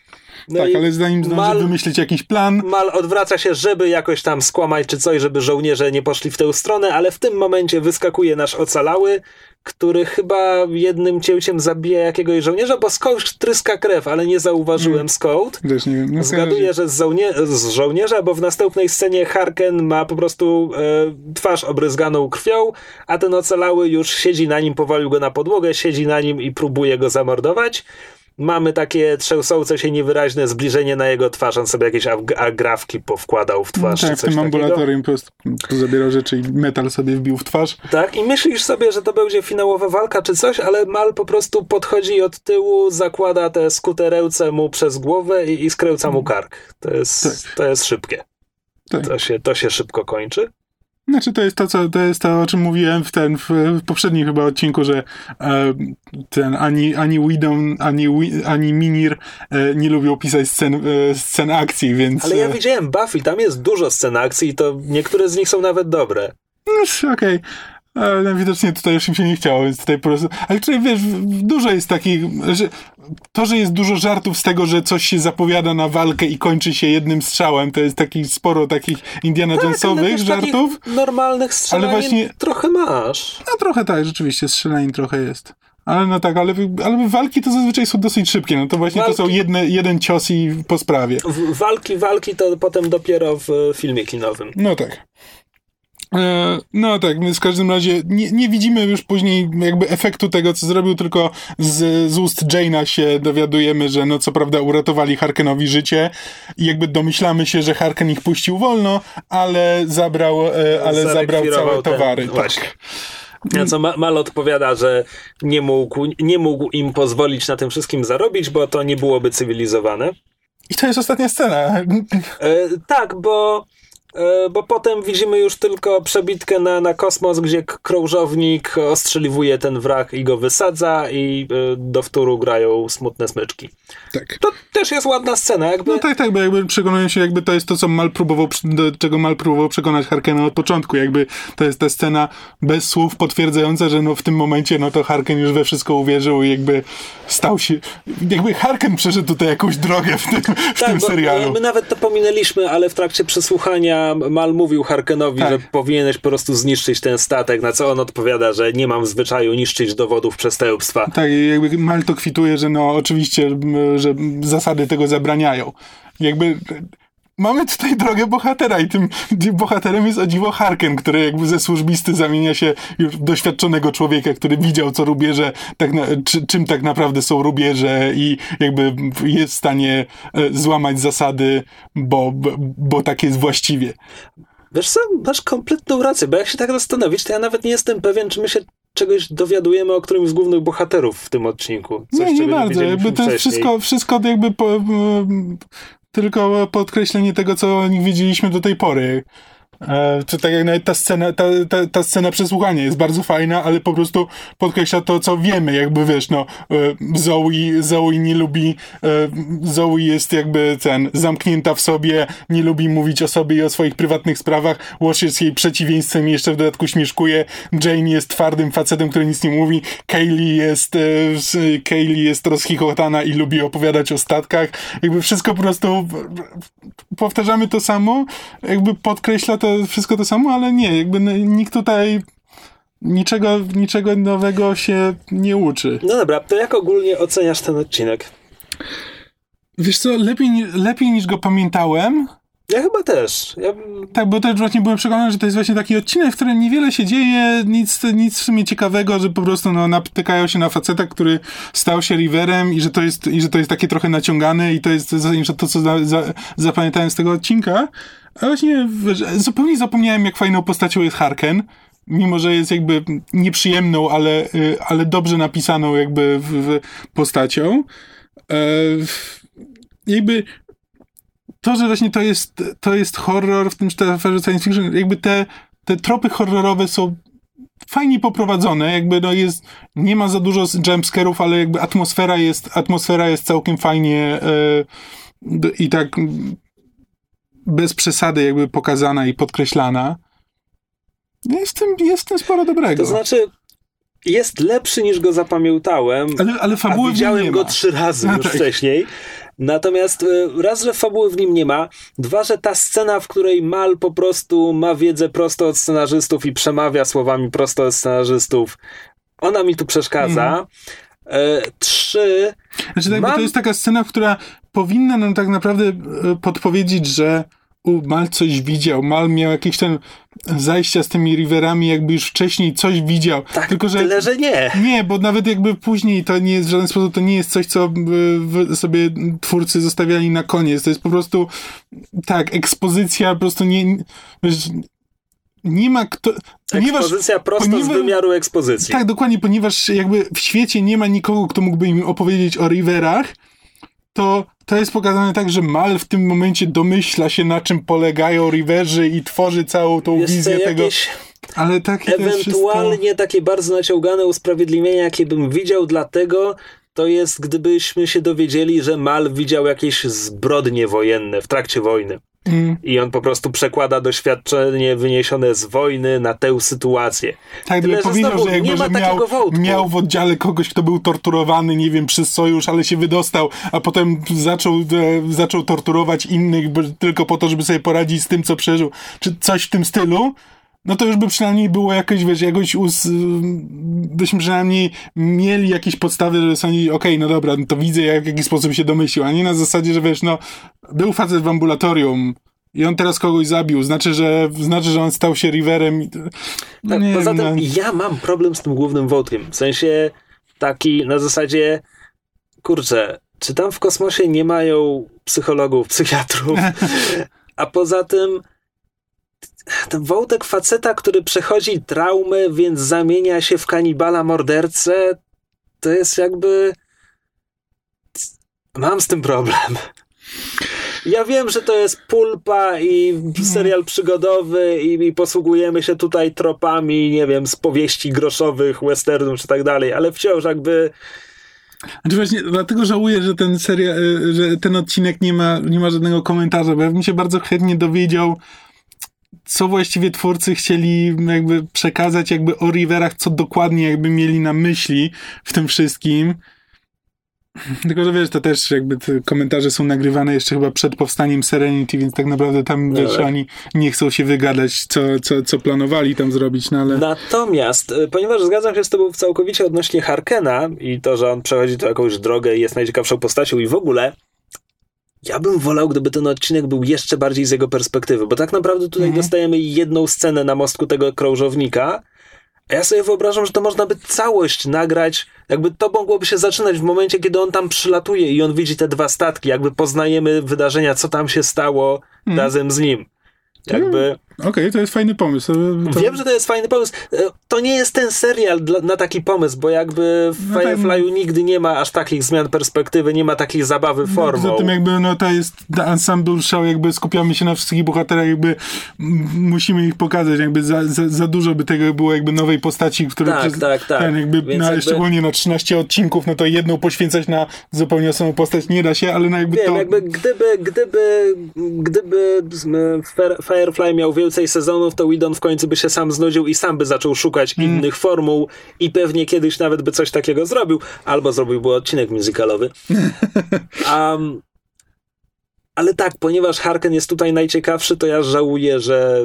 No tak, ale zanim zdąży Mal, wymyślić jakiś plan, Mal odwraca się, żeby jakoś tam skłamać czy coś, żeby żołnierze nie poszli w tę stronę, ale w tym momencie wyskakuje nasz ocalały, który chyba jednym cięciem zabija jakiegoś żołnierza, bo skądś tryska krew, ale nie zauważyłem skąd. też nie wiem. No, Zgaduję, że z, żołnie- z żołnierza, bo w następnej scenie Harken ma po prostu e, twarz obryzganą krwią, a ten ocalały już siedzi na nim, powalił go na podłogę, siedzi na nim i próbuje go zamordować. Mamy takie trzęsące się niewyraźne zbliżenie na jego twarz. On sobie jakieś ag- agrafki powkładał w twarz. czy tak, w tym takiego. ambulatorium po prostu zabierał rzeczy i metal sobie wbił w twarz. Tak, i myślisz sobie, że to będzie finałowa walka czy coś, ale Mal po prostu podchodzi od tyłu, zakłada te skuterełce mu przez głowę i, i skręca mu kark. To jest, Tak. to jest szybkie. Tak. To się, to się szybko kończy. Znaczy to jest to, co, to jest to, o czym mówiłem w, ten, w, w poprzednim chyba odcinku, że e, ten ani, ani Widon, ani, ani Minir e, nie lubią pisać scen, e, scen akcji, więc... Ale ja e, widziałem Buffy, tam jest dużo scen akcji i to niektóre z nich są nawet dobre. No, Okej. Ale widocznie tutaj już im się nie chciało, więc tutaj po prostu... Ale tutaj wiesz, dużo jest takich, że to, że jest dużo żartów z tego, że coś się zapowiada na walkę i kończy się jednym strzałem, to jest taki sporo takich Indiana ale Jonesowych żartów. normalnych strzelanin Ale właśnie- trochę masz. No trochę tak, rzeczywiście, strzelanin trochę jest. Ale no tak, ale, ale walki to zazwyczaj są dosyć szybkie, no to właśnie to są Walki- jedne, jeden cios i po sprawie. W, walki, walki to potem dopiero w filmie kinowym. No tak. E, No tak, my w każdym razie nie, nie widzimy już później jakby efektu tego, co zrobił, tylko z, z ust Jane'a się dowiadujemy, że no co prawda uratowali Harkenowi życie i jakby domyślamy się, że Harken ich puścił wolno, ale zabrał, e, ale zabrał całe ten- towary. właśnie. Tak. Na co Ma- Mal odpowiada, że nie mógł, nie mógł im pozwolić na tym wszystkim zarobić, bo to nie byłoby cywilizowane. I to jest ostatnia scena. E, tak, bo, bo potem widzimy już tylko przebitkę na, na kosmos, gdzie krążownik ostrzeliwuje ten wrak i go wysadza i e, do wtóru grają smutne smyczki. Tak. To też jest ładna scena, jakby... No tak, tak, bo jakby przekonuję się, jakby to jest to, co Mal próbował, do czego Mal próbował przekonać Harkena od początku. Jakby to jest ta scena bez słów potwierdzająca, że no w tym momencie no to Harken już we wszystko uwierzył i jakby stał się, jakby Harken przeszedł tutaj jakąś drogę w tym, w tym bo serialu. My nawet to pominęliśmy, ale w trakcie przesłuchania Mal mówił Harkenowi, Tak. że powinieneś po prostu zniszczyć ten statek, na co on odpowiada, że nie mam w zwyczaju niszczyć dowodów przestępstwa. Tak, jakby Mal to kwituje, że no oczywiście, że zasady tego zabraniają. Jakby mamy tutaj drogę bohatera i tym bohaterem jest o dziwo Harken, który jakby ze służbisty zamienia się już w doświadczonego człowieka, który widział co rubieże, tak na, czy, czym tak naprawdę są rubieże i jakby jest w stanie e, złamać zasady, bo, bo, bo tak jest właściwie. Wiesz co, masz kompletną rację, bo jak się tak zastanowić, to ja nawet nie jestem pewien, czy my się czegoś dowiadujemy o którymś z głównych bohaterów w tym odcinku. Coś, nie, nie bardzo. Jakby to jest wcześniej. wszystko, wszystko jakby po, tylko podkreślenie tego, co o nich wiedzieliśmy do tej pory. E, czy tak jak nawet ta scena, ta, ta, ta scena przesłuchania jest bardzo fajna, ale po prostu podkreśla to, co wiemy, jakby wiesz, no, e, Zoe, Zoe nie lubi, e, Zoe jest jakby ten, zamknięta w sobie, nie lubi mówić o sobie i o swoich prywatnych sprawach, Wash jest jej przeciwieństwem i jeszcze w dodatku śmieszkuje, Jane jest twardym facetem, który nic nie mówi, Kaylee jest, Kaylee jest rozchichotana i lubi opowiadać o statkach, jakby wszystko po prostu powtarzamy to samo, jakby podkreśla to wszystko to samo, ale nie, jakby nikt tutaj niczego, niczego nowego się nie uczy. No dobra, to jak ogólnie oceniasz ten odcinek? Wiesz co, lepiej, lepiej niż go pamiętałem. Ja chyba też. Ja... Tak, bo też właśnie byłem przekonany, że to jest właśnie taki odcinek, w którym niewiele się dzieje, nic, nic w sumie ciekawego, że po prostu no, natykają się na faceta, który stał się Riverem i że to jest, i że to jest takie trochę naciągane i to jest zasadniczo to, co za, za, zapamiętałem z tego odcinka. A właśnie zupełnie zapomniałem, jak fajną postacią jest Harken mimo że jest jakby nieprzyjemną, ale, y, ale dobrze napisaną jakby w, w postacią. E, jakby to, że właśnie to jest, to jest horror w tym aferze science fiction, jakby te, te tropy horrorowe są fajnie poprowadzone, jakby no jest, nie ma za dużo jumpscarów, ale jakby atmosfera jest, atmosfera jest całkiem fajnie e, i tak bez przesady jakby pokazana i podkreślana. Jest w tym, jest w tym sporo dobrego. To znaczy, jest lepszy niż go zapamiętałem. Ale, ale fabuły a widziałem go trzy razy no, już tak. wcześniej. Natomiast e, raz, że fabuły w nim nie ma, dwa, że ta scena, w której Mal po prostu ma wiedzę prosto od scenarzystów i przemawia słowami prosto od scenarzystów, ona mi tu przeszkadza. Mm. E, trzy. Znaczy, tak, mam... to jest taka scena, która powinna nam tak naprawdę e, podpowiedzieć, że Mal coś widział, Mal miał jakieś ten zajścia z tymi riverami, jakby już wcześniej coś widział. Tak, Tylko, że, tyle, że nie. Nie, bo nawet jakby później to nie jest w żaden sposób, to nie jest coś, co sobie twórcy zostawiali na koniec. To jest po prostu tak, ekspozycja, po prostu nie, wiesz, nie ma kto. Ponieważ, Ekspozycja prosto ponieważ, z wymiaru ekspozycji. Tak, dokładnie, ponieważ jakby w świecie nie ma nikogo, kto mógłby im opowiedzieć o riverach, to to jest pokazane tak, że Mal w tym momencie domyśla się, na czym polegają Riverzy i tworzy całą tą Jest wizję tego. Ale takie Ewentualnie wszystko... takie bardzo naciągane usprawiedliwienia, jakie bym widział, dlatego to jest, gdybyśmy się dowiedzieli, że Mal widział jakieś zbrodnie wojenne w trakcie wojny. Mm. I on po prostu przekłada doświadczenie wyniesione z wojny na tę sytuację. Tak, gdyby powiedział, znowu, że, jakby, że miał, miał w oddziale kogoś, kto był torturowany, nie wiem, przez sojusz, ale się wydostał, a potem zaczął, e, zaczął torturować innych tylko po to, żeby sobie poradzić z tym, co przeżył, czy coś w tym stylu, no to już by przynajmniej było jakoś, wiesz, jakoś us, byśmy przynajmniej mieli jakieś podstawy, żeby sądzić, okej, okay, no dobra, no to widzę, jak, w jaki sposób się domyślił, a nie na zasadzie, że wiesz, no, był facet w ambulatorium, i on teraz kogoś zabił, znaczy, że znaczy, że on stał się Riverem. No tak, nie, poza tym no. ja mam problem z tym głównym wątkiem. W sensie taki na zasadzie kurczę, czy tam w kosmosie nie mają psychologów, psychiatrów? A poza tym ten wątek faceta, który przechodzi traumy, więc zamienia się w kanibala mordercę, to jest jakby. Mam z tym problem. Ja wiem, że to jest pulpa i serial przygodowy i, i, posługujemy się tutaj tropami, nie wiem, z powieści groszowych, westernów czy tak dalej, ale wciąż jakby... Znaczy właśnie, dlatego żałuję, że ten serial, że ten odcinek nie ma, nie ma żadnego komentarza, bo ja bym się bardzo chętnie dowiedział, co właściwie twórcy chcieli jakby przekazać jakby o Riverach, co dokładnie jakby mieli na myśli w tym wszystkim. Tylko, że wiesz, to też jakby te komentarze są nagrywane jeszcze chyba przed powstaniem Serenity, więc tak naprawdę tam, no, wiesz, oni nie chcą się wygadać, co, co, co planowali tam zrobić, no ale... Natomiast, y, ponieważ zgadzam się z tobą całkowicie odnośnie Harkena i to, że on przechodzi tu jakąś drogę i jest najciekawszą postacią i w ogóle, ja bym wolał, gdyby ten odcinek był jeszcze bardziej z jego perspektywy, bo tak naprawdę tutaj mhm. dostajemy jedną scenę na mostku tego krążownika, a ja sobie wyobrażam, że to można by całość nagrać, jakby to mogłoby się zaczynać w momencie, kiedy on tam przylatuje i on widzi te dwa statki, jakby poznajemy wydarzenia, co tam się stało mm. razem z nim. Jakby... Okej, okay, to jest fajny pomysł. To... Wiem, że to jest fajny pomysł. E, to nie jest ten serial dla, na taki pomysł, bo jakby w no Firefly'u nigdy nie ma aż takich zmian perspektywy, nie ma takiej zabawy no, formą. Poza tym jakby, no to jest ensemble show, jakby skupiamy się na wszystkich bohaterach, jakby musimy ich pokazać, jakby za, za, za dużo by tego było jakby nowej postaci, które tak, przez, tak, tak. Ten, jakby, na, jakby... szczególnie na 13 odcinków, no to jedną poświęcać na zupełnie osobną postać nie da się, ale no jakby Wiem, to... jakby gdyby, gdyby, gdyby Firefly miał więcej sezonów, to Whedon w końcu by się sam znudził i sam by zaczął szukać mm. innych formuł i pewnie kiedyś nawet by coś takiego zrobił, albo zrobiłby odcinek muzykalowy. Um, ale tak, ponieważ Harken jest tutaj najciekawszy, to ja żałuję, że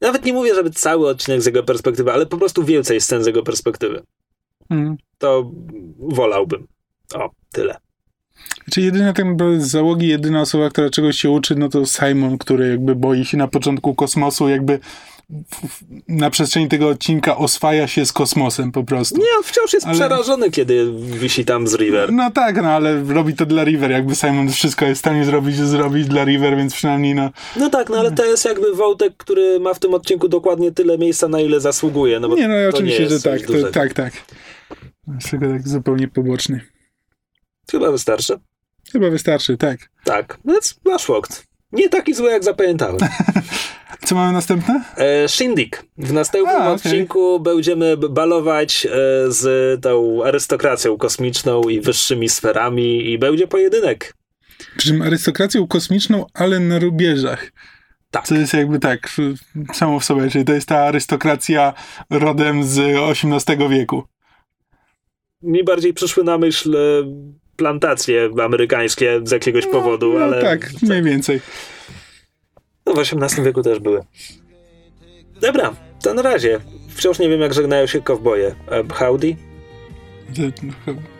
nawet nie mówię, żeby cały odcinek z jego perspektywy, ale po prostu więcej scen z jego perspektywy. Mm. To wolałbym. O, tyle. Czy jedyna z załogi, jedyna osoba, która czegoś się uczy, no to Simon, który jakby boi się na początku kosmosu, jakby na przestrzeni tego odcinka oswaja się z kosmosem po prostu. Nie, on wciąż jest ale... przerażony, kiedy wisi tam z River. No tak, no ale robi to dla River, jakby Simon wszystko jest w stanie zrobić, zrobić dla River, więc przynajmniej no... No tak, no ale to jest jakby wątek, który ma w tym odcinku dokładnie tyle miejsca, na ile zasługuje. No bo nie, no oczywiście, nie że tak, to, tak, tak. Jest tylko tak zupełnie poboczny. Chyba wystarczy. Chyba wystarczy, tak. Tak, that's Flash Nie taki zły, jak zapamiętałem. Co mamy następne? E, Shindig. W następnym A, odcinku okay. będziemy balować e, z tą arystokracją kosmiczną i wyższymi sferami i będzie pojedynek. Przy czym arystokracją kosmiczną, ale na rubieżach. Tak. Co jest jakby tak, samo w sobie, czyli to jest ta arystokracja rodem z XVIII wieku. Mi bardziej przyszły na myśl e, plantacje amerykańskie z jakiegoś no, powodu, no, ale... Tak, mniej więcej. No w XVIII wieku też były. Dobra, to na razie. Wciąż nie wiem, jak żegnają się kowboje. E, howdy?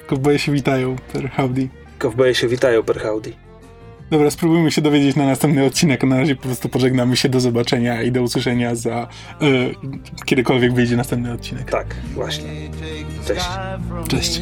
Kowboje się witają per howdy. Kowboje się witają per howdy. Dobra, spróbujmy się dowiedzieć na następny odcinek. Na razie po prostu pożegnamy się. Do zobaczenia i do usłyszenia za y, kiedykolwiek wyjdzie następny odcinek. Tak, właśnie. Cześć. Cześć.